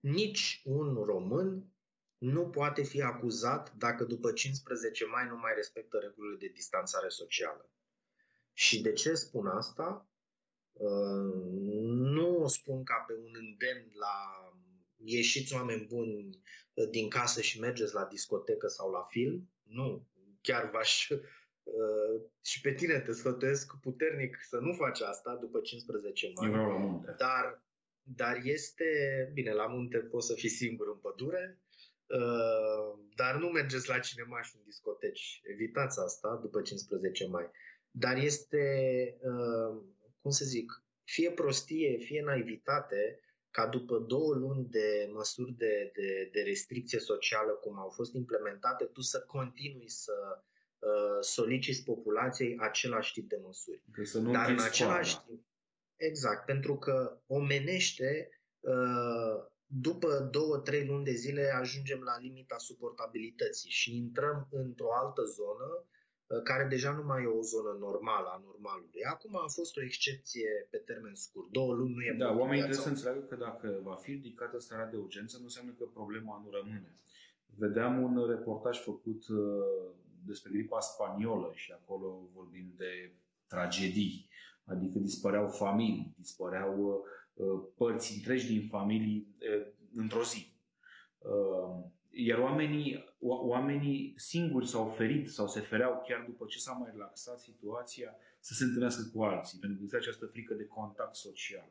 nici un român nu poate fi acuzat dacă după 15 mai nu mai respectă regulile de distanțare socială. Și de ce spun asta? Uh, nu o spun ca pe un îndemn la ieșiți oameni buni uh, din casă și mergeți la discotecă sau la film. Nu, chiar v-aș uh, și pe tine te sfătuiesc puternic să nu faci asta după 15 mai. Eu la munte. Dar, dar este, bine, la munte poți să fii singur în pădure, dar nu mergeți la cinemaș și în discoteci. Evitați asta după 15 mai. Dar este, uh, cum să zic, fie prostie, fie naivitate ca după două luni de măsuri de, de, de restricție socială cum au fost implementate, tu să continui să uh, soliciți populației același tip de măsuri. să nu Dar în același timp, exact, pentru că omenește uh, după două, trei luni de zile ajungem la limita suportabilității și intrăm într-o altă zonă Uh, care deja nu mai e o zonă normală a normalului. Acum a fost o excepție pe termen scurt. Două luni nu e Da, oamenii trebuie să înțeleagă că dacă va fi ridicată starea de urgență, nu înseamnă că problema nu rămâne. Vedeam un reportaj făcut uh, despre gripa spaniolă și acolo vorbim de tragedii, adică dispăreau familii, dispăreau uh, părți întregi din familii într-o zi iar oamenii, oamenii singuri s-au ferit sau se fereau chiar după ce s-a mai relaxat situația să se întâlnească cu alții, pentru că există această frică de contact social.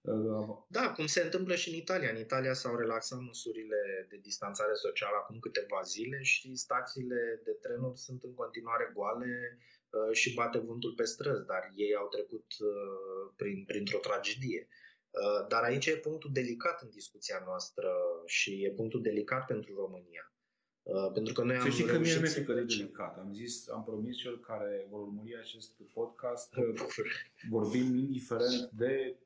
Uh, da, cum se întâmplă și în Italia. În Italia s-au relaxat măsurile de distanțare socială acum câteva zile și stațiile de trenuri sunt în continuare goale uh, și bate vântul pe străzi, dar ei au trecut uh, prin, printr-o tragedie. Uh, dar aici e punctul delicat în discuția noastră și e punctul delicat pentru România. Uh, pentru că noi am știi că mie nu mi-e de delicat. Am zis, am promis cel care vor urmări acest podcast că vorbim indiferent de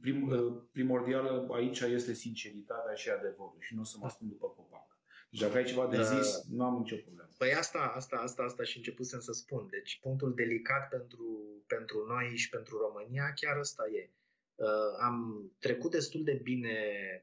prim, uh, primordială aici este sinceritatea și adevărul și nu o să mă ascund după copac. Deci dacă ai ceva de zis, uh, nu am nicio problemă. Păi asta, asta, asta, asta și începusem să spun. Deci punctul delicat pentru, pentru noi și pentru România chiar ăsta e. Uh, am trecut destul de bine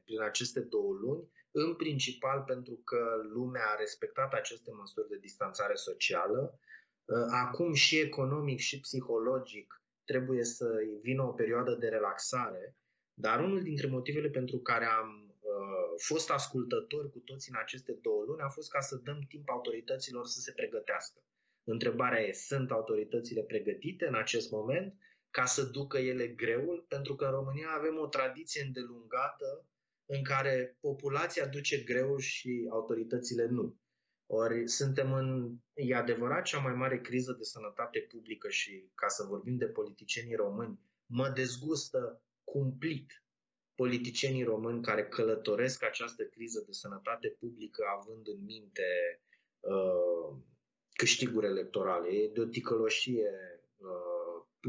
prin aceste două luni, în principal pentru că lumea a respectat aceste măsuri de distanțare socială. Uh, acum și economic și psihologic trebuie să vină o perioadă de relaxare, dar unul dintre motivele pentru care am uh, fost ascultători cu toți în aceste două luni a fost ca să dăm timp autorităților să se pregătească. Întrebarea e, sunt autoritățile pregătite în acest moment? Ca să ducă ele greul, pentru că în România avem o tradiție îndelungată în care populația duce greul și autoritățile nu. Ori suntem în, e adevărat, cea mai mare criză de sănătate publică și, ca să vorbim de politicienii români, mă dezgustă cumplit politicienii români care călătoresc această criză de sănătate publică având în minte uh, câștiguri electorale. E de o ticăloșie uh,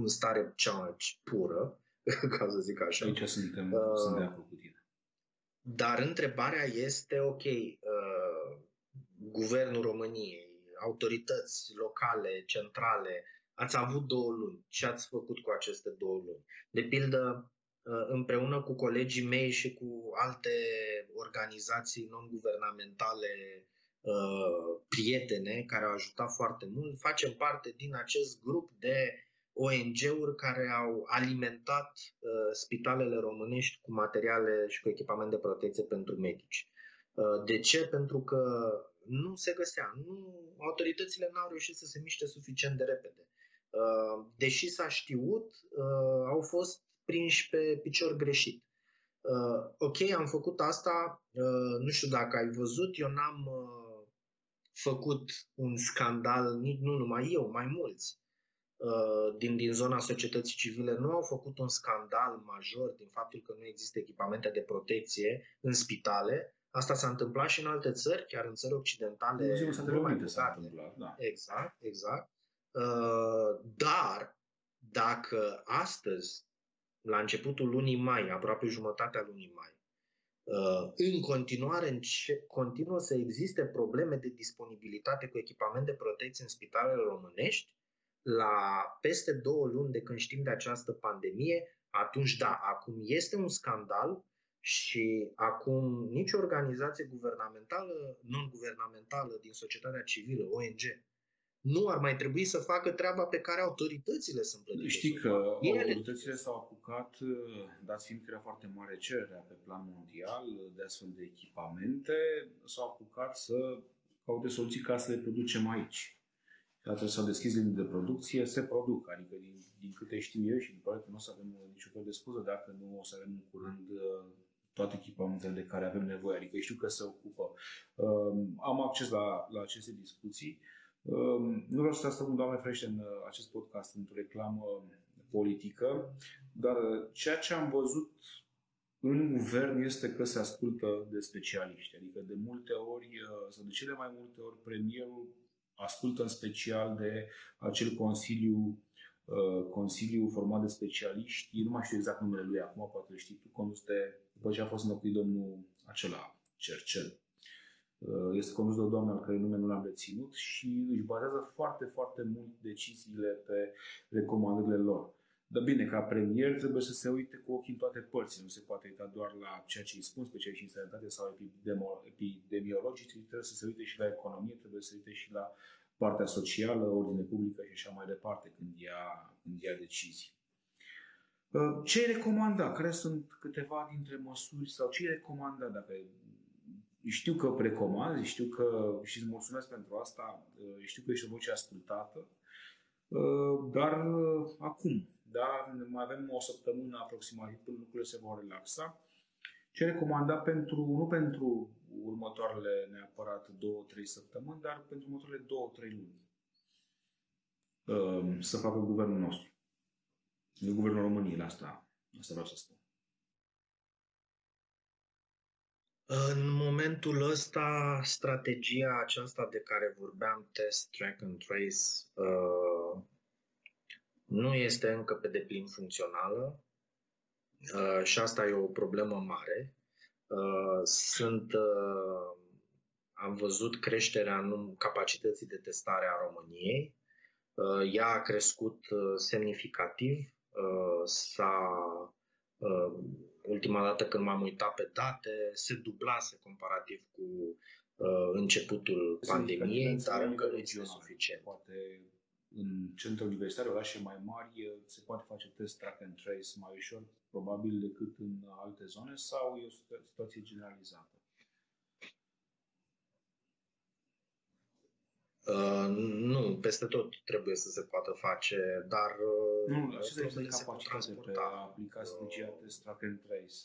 în stare cea mai pură, (laughs) ca să zic așa. Aici suntem, uh, sunt de acord cu tine. Dar întrebarea este, ok, uh, guvernul României, autorități locale, centrale, ați avut două luni. Ce ați făcut cu aceste două luni? De pildă, uh, împreună cu colegii mei și cu alte organizații non-guvernamentale uh, prietene care au ajutat foarte mult, facem parte din acest grup de ONG-uri care au alimentat uh, spitalele românești cu materiale și cu echipament de protecție pentru medici. Uh, de ce? Pentru că nu se găsea. Nu, autoritățile n-au reușit să se miște suficient de repede. Uh, deși s-a știut, uh, au fost prinși pe picior greșit. Uh, ok, am făcut asta, uh, nu știu dacă ai văzut, eu n-am uh, făcut un scandal, nici nu numai eu, mai mulți. Uh, din, din zona societății civile nu au făcut un scandal major din faptul că nu există echipamente de protecție în spitale. Asta s-a întâmplat și în alte țări, chiar în țări occidentale. Nu s-a mai întâmplat, da. Exact, exact. Uh, dar dacă astăzi, la începutul lunii mai, aproape jumătatea lunii mai, uh, în continuare continuă să existe probleme de disponibilitate cu echipament de protecție în spitalele românești, la peste două luni de când știm de această pandemie, atunci da, acum este un scandal și acum nicio organizație guvernamentală, non-guvernamentală din societatea civilă, ONG, nu ar mai trebui să facă treaba pe care autoritățile sunt plătite. Știi că autoritățile s-au apucat, dat fiind că era foarte mare cererea pe plan mondial de astfel de echipamente, s-au apucat să caute soluții ca să le producem aici dacă s-au deschis linii de producție, se produc. Adică, din, din câte știu eu și din proiectul nu o să avem niciun fel de scuză dacă nu o să avem în curând uh, toate echipamentele de care avem nevoie. Adică știu că se ocupă. Um, am acces la, la aceste discuții. Nu vreau să transform, Doamne ferește, în acest podcast într-o reclamă politică, dar ceea ce am văzut în guvern este că se ascultă de specialiști. Adică de multe ori, sau de cele mai multe ori, premierul ascultă în special de acel consiliu Uh, consiliu format de specialiști, nu mai știu exact numele lui acum, poate știi tu, condus de, după ce a fost înlocuit domnul acela, Cercel. Uh, este condus de o doamnă al cărei nume nu l-am reținut și își bazează foarte, foarte mult deciziile pe recomandările lor. Dar bine, ca premier trebuie să se uite cu ochii în toate părțile. Nu se poate uita doar la ceea ce îi spun specialiști în sănătate sau epidemiologici, trebuie să se uite și la economie, trebuie să se uite și la partea socială, ordine publică și așa mai departe când ia, când ia decizii. Uh, ce recomanda? Care sunt câteva dintre măsuri sau ce recomanda dacă știu că recomanzi, știu că și îți mulțumesc pentru asta, uh, știu că ești o voce ascultată, uh, dar acum, da, mai avem o săptămână aproximativ până lucrurile se vor relaxa. Ce recomanda pentru, nu pentru următoarele neapărat două, trei săptămâni, dar pentru următoarele două, trei luni um, să facă guvernul nostru. Guvernul României, asta, asta vreau să spun. În momentul ăsta, strategia aceasta de care vorbeam, test, track and trace, uh, nu este încă pe deplin funcțională uh, și asta e o problemă mare. Uh, sunt, uh, am văzut creșterea în capacității de testare a României. Uh, ea a crescut semnificativ. S-a, ultima dată când m-am uitat pe date, se dublase comparativ cu începutul pandemiei, dar încă nu este suficient. Poate în centre universitare, orașe mai mari, se poate face test track and trace mai ușor, probabil, decât în alte zone, sau e o situație generalizată? Uh, nu, peste tot trebuie să se poată face, dar uh, nu, ce trebuie să capacitate pe a aplica strategia uh, test track and trace?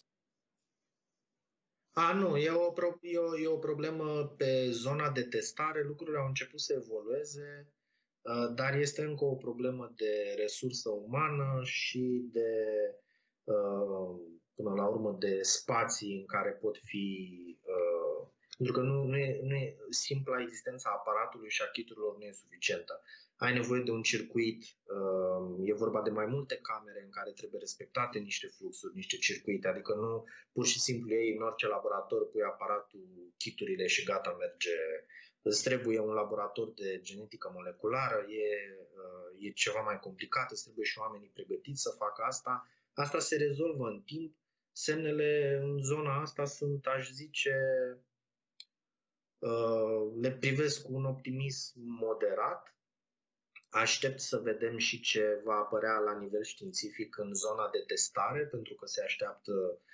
A, nu, e o, e, o, e o problemă pe zona de testare, lucrurile au început să evolueze Uh, dar este încă o problemă de resursă umană și de, uh, până la urmă, de spații în care pot fi. Uh, pentru că nu, nu, e, nu e simpla existența aparatului și a kiturilor nu e suficientă. Ai nevoie de un circuit, e vorba de mai multe camere în care trebuie respectate niște fluxuri, niște circuite, adică nu pur și simplu ei în orice laborator pui aparatul, kiturile și gata, merge îți trebuie un laborator de genetică moleculară, e, uh, e ceva mai complicat, îți trebuie și oamenii pregătiți să facă asta. Asta se rezolvă în timp. Semnele în zona asta sunt, aș zice, uh, le privesc cu un optimism moderat. Aștept să vedem și ce va apărea la nivel științific în zona de testare, pentru că se așteaptă Uh,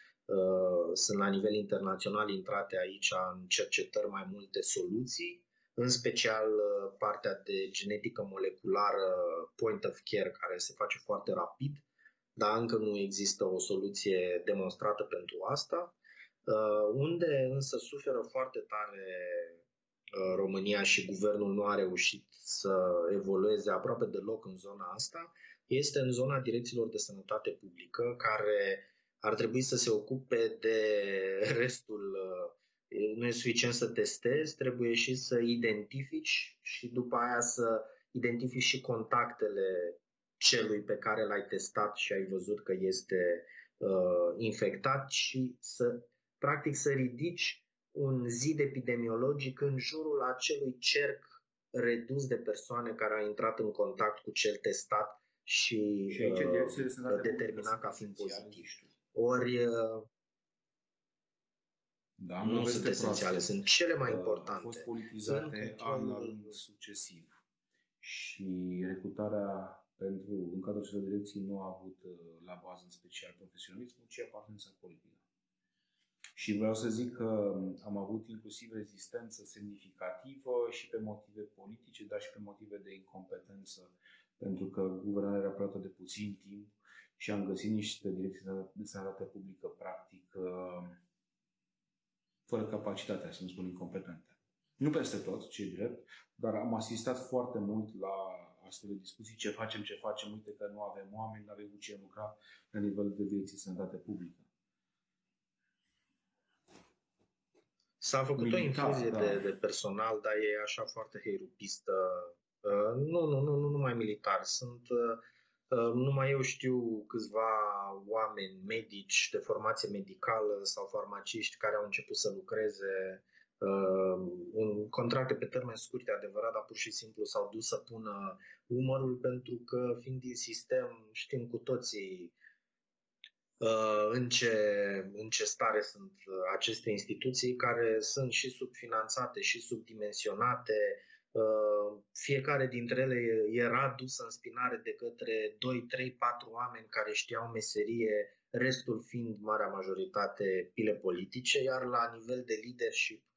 sunt la nivel internațional intrate aici în cercetări mai multe soluții, în special uh, partea de genetică moleculară point of care, care se face foarte rapid, dar încă nu există o soluție demonstrată pentru asta. Uh, unde însă suferă foarte tare România și guvernul nu a reușit să evolueze aproape deloc în zona asta, este în zona direcțiilor de sănătate publică, care ar trebui să se ocupe de restul. Uh, nu e suficient să testezi, trebuie și să identifici și după aia să identifici și contactele celui pe care l-ai testat și ai văzut că este uh, infectat și să, practic, să ridici un zid epidemiologic în jurul acelui cerc redus de persoane care au intrat în contact cu cel testat și, și uh, determinat ca fiind pozitiv. Ori uh, da, nu sunt esențiale, proastă. sunt cele mai importante. Au fost politizate an la rând succesiv și recrutarea pentru, în cadrul celor direcții nu a avut uh, la bază în special profesionalismul, ci apartența politică. Și vreau să zic că am avut inclusiv rezistență semnificativă și pe motive politice, dar și pe motive de incompetență, pentru că guvernarea era plătă de puțin timp și am găsit niște direcții de sănătate publică, practic, uh, fără capacitatea, să nu spun incompetente. Nu peste tot, ce drept, dar am asistat foarte mult la astfel de discuții, ce facem, ce facem, uite că nu avem oameni, nu avem cu ce lucra la nivel de direcție sănătate publică. S-a făcut Militar, o infuzie da. de, de personal, dar e așa foarte heirupistă. Uh, nu, nu, nu, nu numai militar. Sunt, uh, uh, numai eu știu câțiva oameni medici de formație medicală sau farmaciști care au început să lucreze uh, un contract pe termen scurt, e adevărat, dar pur și simplu s-au dus să pună umărul pentru că, fiind din sistem, știm cu toții uh, în ce, în ce stare sunt aceste instituții care sunt și subfinanțate și subdimensionate. Uh, fiecare dintre ele era dusă în spinare de către 2, 3, 4 oameni care știau meserie, restul fiind marea majoritate pile politice, iar la nivel de leadership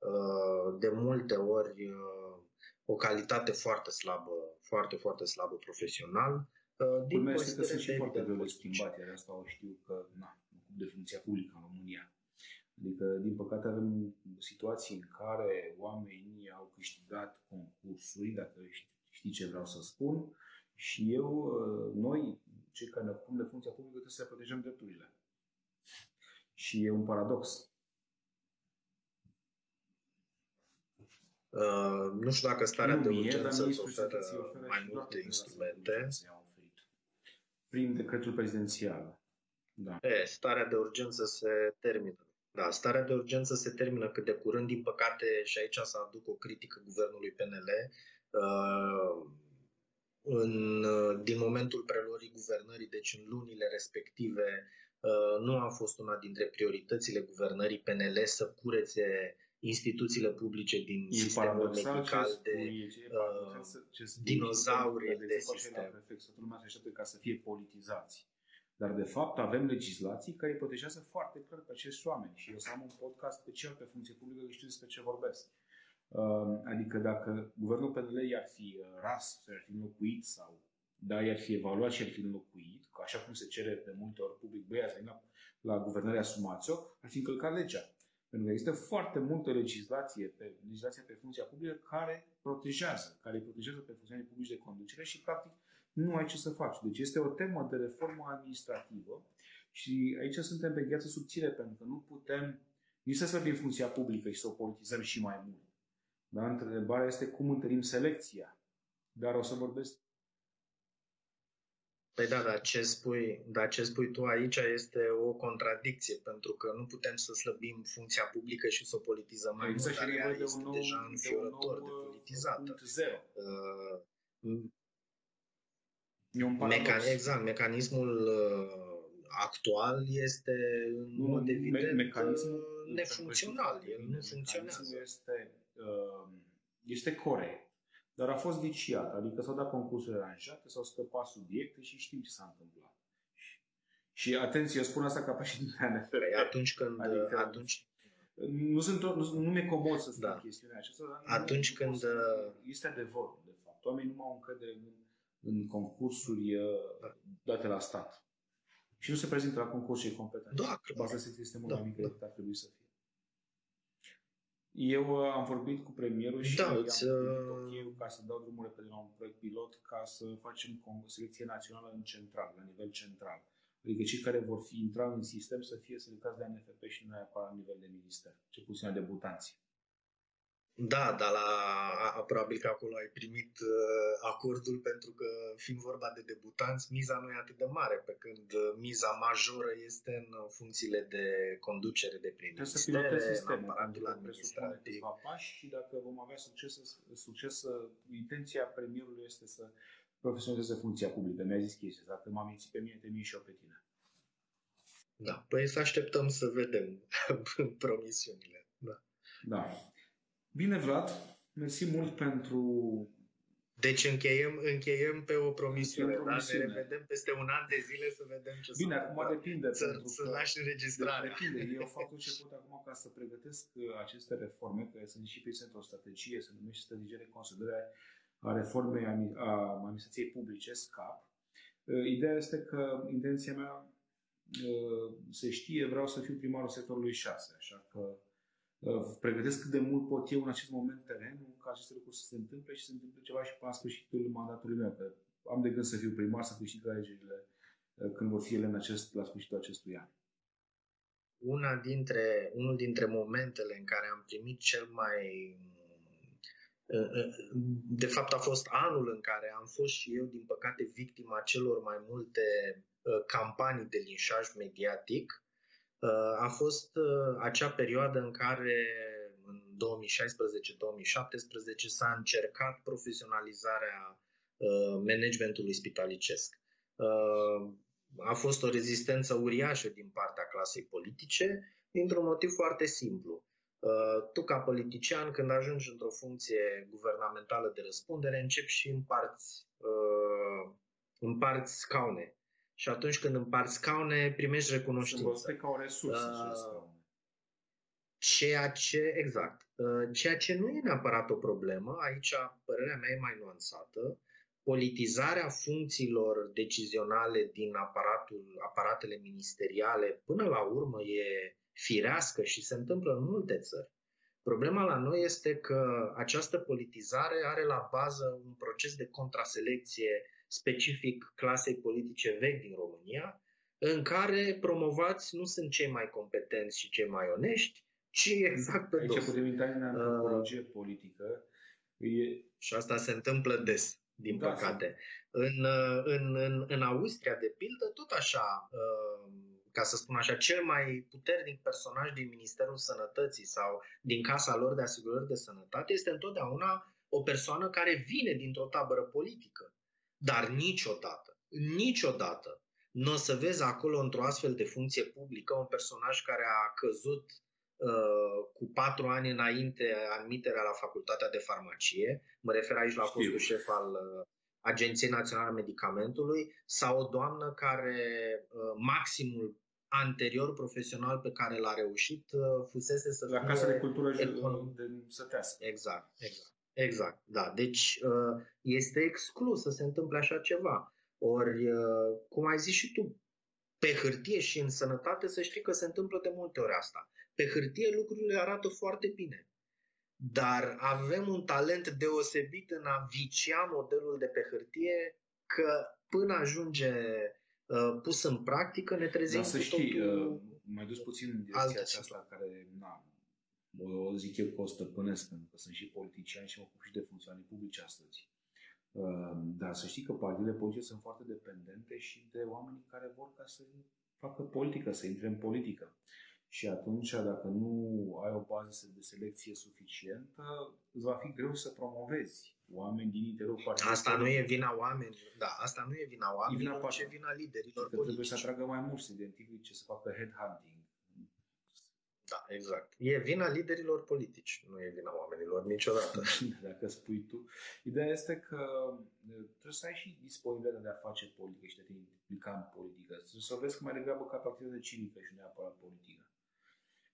Uh, de multe ori uh, o calitate foarte slabă, foarte, foarte slabă profesional. Uh, din Culmea este că sunt și foarte greu de schimbat, iar asta o știu că, na, de funcția publică în România. Adică, din păcate, avem situații în care oamenii au câștigat concursuri, dacă știi ce vreau să spun, și eu, noi, cei care ne ocupăm de funcția publică, trebuie să le protejăm drepturile. Și e un paradox. Uh, nu știu dacă starea nu de urgență îți oferă mai multe instrumente. Prin decretul prezidențial. Da. E, starea de urgență se termină. Da, starea de urgență se termină cât de curând, din păcate, și aici să aduc o critică guvernului PNL. Uh, în, uh, din momentul preluării guvernării, deci în lunile respective, uh, nu a fost una dintre prioritățile guvernării PNL să curețe instituțiile publice din e sistemul medical de uh, dinozauri de, de sistem. Prefect, toată lumea se așteaptă ca să fie politizați. Dar, de fapt, avem legislații care protejează foarte clar pe acești oameni. Și eu să am un podcast special pe funcție publică, că știu despre ce vorbesc. Uh, adică dacă guvernul PNL i-ar fi uh, ras, i-ar fi înlocuit sau da, i-ar fi evaluat și ar fi înlocuit, așa cum se cere de multe ori public, băi, la, la guvernarea asumați-o, ar fi încălcat legea. Pentru că există foarte multă legislație pe, legislația pe funcția publică care protejează, care îi protejează pe funcționarii publici de conducere și, practic, nu ai ce să faci. Deci este o temă de reformă administrativă și aici suntem pe gheață subțire, pentru că nu putem nici să slăbim funcția publică și să o politizăm și mai mult. Dar întrebarea este cum întărim selecția. Dar o să vorbesc Păi da, dar ce, spui, dar ce spui tu aici este o contradicție, pentru că nu putem să slăbim funcția publică și să o politizăm mai mult, dar ea de este nou, deja înfiorător de, de uh, politizată. Uh, Mecan- exact, mecanismul uh, actual este în nu, mod evident me- mecanismul uh, nefuncțional, el nu funcționează. Este, uh, este corect dar a fost viciat, adică s-au dat concursuri aranjate, s-au scăpat subiecte și știm ce s-a întâmplat. Și atenție, eu spun asta ca președinte ANFR. Păi atunci când... Adică, atunci... Nu, sunt, nu, nu mi-e comod să spun da. chestiunea aceasta, dar atunci nu, când... Să, uh, este adevărul, de fapt. Oamenii nu au încredere în, în concursuri uh, da. date la stat. Și nu se prezintă la concursuri competente. Da, Baza este mult da, mai mică da. decât ar trebui să fie. Eu uh, am vorbit cu premierul și da, am îți, uh... ca să dau drumul repede la un proiect pilot ca să facem o selecție națională în central, la nivel central. Adică cei care vor fi intra în sistem să fie selectați de ANFP și nu neapărat la nivel de minister, ce puțin debutanții. Da, dar la, a, probabil că acolo ai primit uh, acordul pentru că, fiind vorba de debutanți, miza nu e atât de mare, pe când uh, miza majoră este în uh, funcțiile de conducere de prin ministere, în aparatul administrativ. pași și dacă vom avea succes, succes, intenția premierului este să profesionalizeze funcția publică. Mi-a zis chestia, dacă m-am mințit pe mine, te și eu pe tine. Da, păi să așteptăm să vedem (laughs) promisiunile. Da. Da. Bine, Vlad, mersi mult pentru... Deci încheiem, încheiem pe o promisiune, da? Ne revedem peste un an de zile să vedem ce Bine, acum depinde. Să, pentru să lași înregistrarea. Depinde. Eu (laughs) fac tot ce pot acum ca să pregătesc uh, aceste reforme, care sunt și pe o strategie, se numește strategie de consolidare a reformei a administrației publice, SCAP. Uh, ideea este că intenția mea uh, se știe, vreau să fiu primarul sectorului 6, așa că uh, pregătesc cât de mult pot eu în acest moment terenul ca aceste lucruri să se întâmple și să se întâmple ceva și până la sfârșitul mandatului meu. Că am de gând să fiu primar, să câștig alegerile uh, când vor fi ele în acest, la sfârșitul acestui an. Una dintre, unul dintre momentele în care am primit cel mai de fapt, a fost anul în care am fost și eu, din păcate, victima celor mai multe uh, campanii de linșaj mediatic. Uh, a fost uh, acea perioadă în care, în 2016-2017, s-a încercat profesionalizarea managementului spitalicesc. A fost o rezistență uriașă din partea clasei politice, dintr-un motiv foarte simplu Uh, tu, ca politician, când ajungi într-o funcție guvernamentală de răspundere, începi și împarți, uh, împarți scaune. Și atunci când împarți scaune, primești recunoștință. Sunt ca o resursă uh, Ceea ce, exact, uh, ceea ce nu e neapărat o problemă, aici părerea mea e mai nuanțată, politizarea funcțiilor decizionale din aparatul, aparatele ministeriale, până la urmă e firească și se întâmplă în multe țări. Problema la noi este că această politizare are la bază un proces de contraselecție specific clasei politice vechi din România, în care promovați nu sunt cei mai competenți și cei mai onești, ci exact pe Aici dos. putem intra în antropologie uh, politică. E... Și asta se întâmplă des, din da, păcate. În, în, în, în Austria, de pildă, tot așa, uh, ca să spun așa, cel mai puternic personaj din Ministerul Sănătății sau din Casa lor de Asigurări de Sănătate este întotdeauna o persoană care vine dintr-o tabără politică. Dar niciodată, niciodată nu o să vezi acolo într-o astfel de funcție publică un personaj care a căzut uh, cu patru ani înainte admiterea la facultatea de farmacie, mă refer aici la fostul șef al uh, Agenției Naționale a Medicamentului, sau o doamnă care uh, maximul anterior profesional pe care l-a reușit uh, fusese să La Casa de Cultură econ... de Sătească. Exact, exact. Exact, da. Deci uh, este exclus să se întâmple așa ceva. Ori, uh, cum ai zis și tu, pe hârtie și în sănătate să știi că se întâmplă de multe ori asta. Pe hârtie lucrurile arată foarte bine. Dar avem un talent deosebit în a vicia modelul de pe hârtie că până ajunge Uh, pus în practică, ne trezim Dar să știi, uh, mai dus puțin în direcția aceasta care, na, o zic eu că o stăpânesc, pentru că sunt și politician și mă ocup și de funcționari publici astăzi. Uh, dar să știi că partidele politice sunt foarte dependente și de oamenii care vor ca să facă politică, să intre în politică. Și atunci, dacă nu ai o bază de selecție suficientă, îți va fi greu să promovezi oameni din interiorul partidului. Asta nu e vina oamenilor. Da, asta nu e vina oamenilor, e vina ci e vina liderilor că trebuie să atragă mai mulți, să identifice, să facă headhunting. Da, exact. E vina liderilor politici, nu e vina oamenilor niciodată. (laughs) Dacă spui tu. Ideea este că trebuie să ai și disponibilitatea de a face politică și de a te implica în politică. Trebuie să o vezi mai degrabă ca pe activitate civică și nu neapărat politică.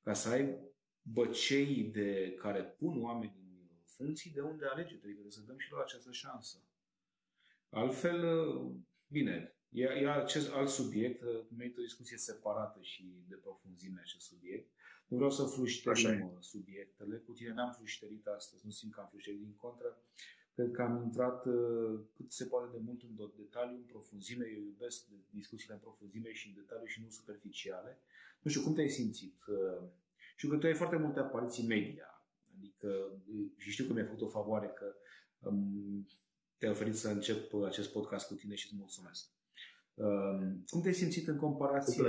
Ca să ai băcei de care pun oameni funcții de unde alege, adică trebuie să dăm și lor această șansă. Altfel, bine, e, e acest alt subiect, merită o discuție separată și de profunzime acest subiect. Nu vreau să flușterim subiectele, cu tine n-am flușterit astăzi, nu simt că am flușterit din contră. Cred că am intrat uh, cât se poate de mult în detaliu, în profunzime. Eu iubesc discuțiile în profunzime și în detaliu și nu superficiale. Nu știu, cum te-ai simțit? Uh, știu că tu ai foarte multe apariții media Adică, și știu că mi-ai făcut o favoare că um, te-ai oferit să încep acest podcast cu tine și îți mulțumesc. Um, cum te-ai simțit în comparație, cu,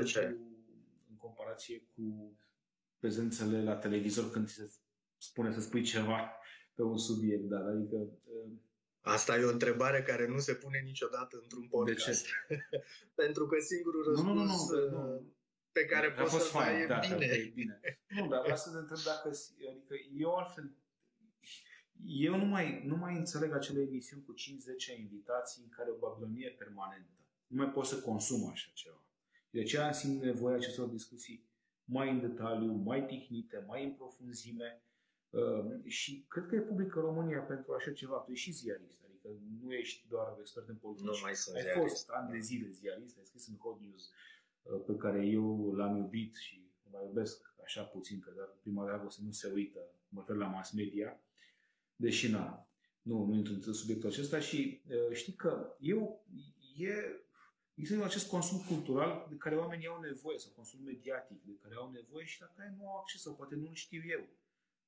în comparație cu prezențele la televizor când ți se spune să spui ceva pe un subiect, dar adică... Um, Asta e o întrebare care nu se pune niciodată într-un podcast. De ce? (laughs) Pentru că singurul răspuns nu, nu, nu, nu, nu pe care poți să-l dai e da, bine. Da, bine. Nu, dar vreau să te întreb dacă, adică eu altfel, eu nu mai, nu mai înțeleg acele emisiuni cu 5-10 invitații în care o babilonie permanentă. Nu mai pot să consum așa ceva. De aceea simt nevoia acestor discuții mai în detaliu, mai tihnite, mai în profunzime uh, și cred că e publică România pentru așa ceva. Tu ești și ziarist, adică nu ești doar expert în politică. Nu mai sunt Ai fost ani de zile ziarist, ai scris în Hot News, Uh, pe care eu l-am iubit și mai iubesc așa puțin, că dar prima dată să nu se uită, mă refer la mass media, deși na, nu, nu intru în subiectul acesta și uh, știi că eu, e, există acest consum cultural de care oamenii au nevoie, sau consum mediatic de care au nevoie și la care nu au acces, sau poate nu știu eu.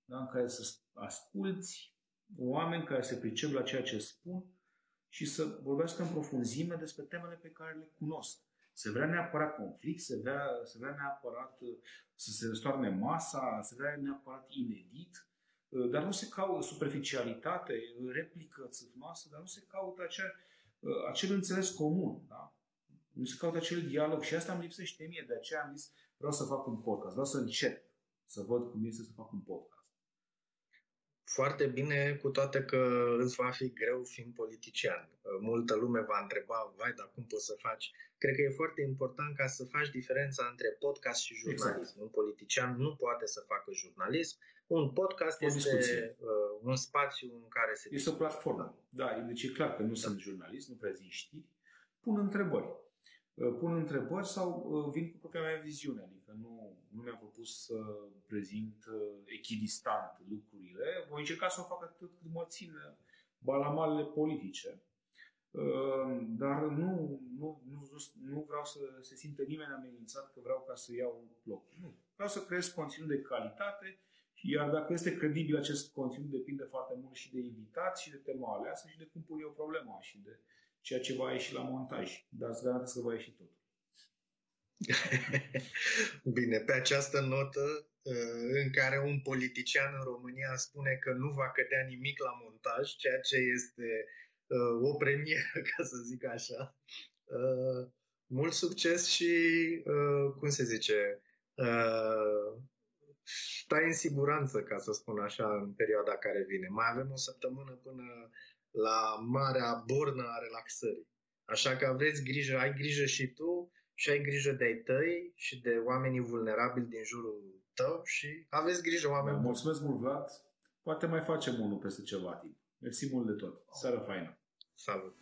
Da? În care să asculți oameni care se pricep la ceea ce spun și să vorbească în profunzime despre temele pe care le cunosc. Se vrea neapărat conflict, se vrea, se vrea neapărat uh, să se răstoarne masa, se vrea neapărat inedit, uh, dar nu se caută superficialitate, replică țâfnoasă, dar nu se caută acea, uh, acel înțeles comun. Da? Nu se caută acel dialog și asta îmi lipsește mie, de aceea am zis vreau să fac un podcast, vreau să încep să văd cum este să fac un podcast foarte bine, cu toate că îți va fi greu fiind politician. Multă lume va întreba, vai, dar cum poți să faci? Cred că e foarte important ca să faci diferența între podcast și jurnalism. Exact. Un politician nu poate să facă jurnalism. Un podcast o este discuție. uh, un spațiu în care se... Este o platformă. Da, deci e clar că nu da. sunt jurnalist, nu prezint știri, pun întrebări. Uh, pun întrebări sau uh, vin cu propria mea viziune. Adică nu, nu mi-am propus să prezint uh, echidistant lucrurile. Voi încerca să o fac atât cât mă țin balamalele politice. Dar nu, nu, nu, nu vreau să se simtă nimeni amenințat că vreau ca să iau loc. Nu. Vreau să creez conținut de calitate iar dacă este credibil acest conținut depinde foarte mult și de invitați și de tema aleasă și de cum pun eu problema și de ceea ce va ieși la montaj. Dar îți garantez că va ieși tot. (laughs) Bine, pe această notă uh, în care un politician în România spune că nu va cădea nimic la montaj, ceea ce este uh, o premieră, (laughs) ca să zic așa. Uh, mult succes și, cum se zice, stai în siguranță, ca să spun așa, în perioada care vine. Mai avem o săptămână până la marea bornă a relaxării. Așa că aveți grijă, ai grijă și tu și ai grijă de ai tăi și de oamenii vulnerabili din jurul tău și aveți grijă oameni da, Mulțumesc mult, Vlad. Poate mai facem unul peste ceva timp. Mersi mult de tot. Seară faină. Salut.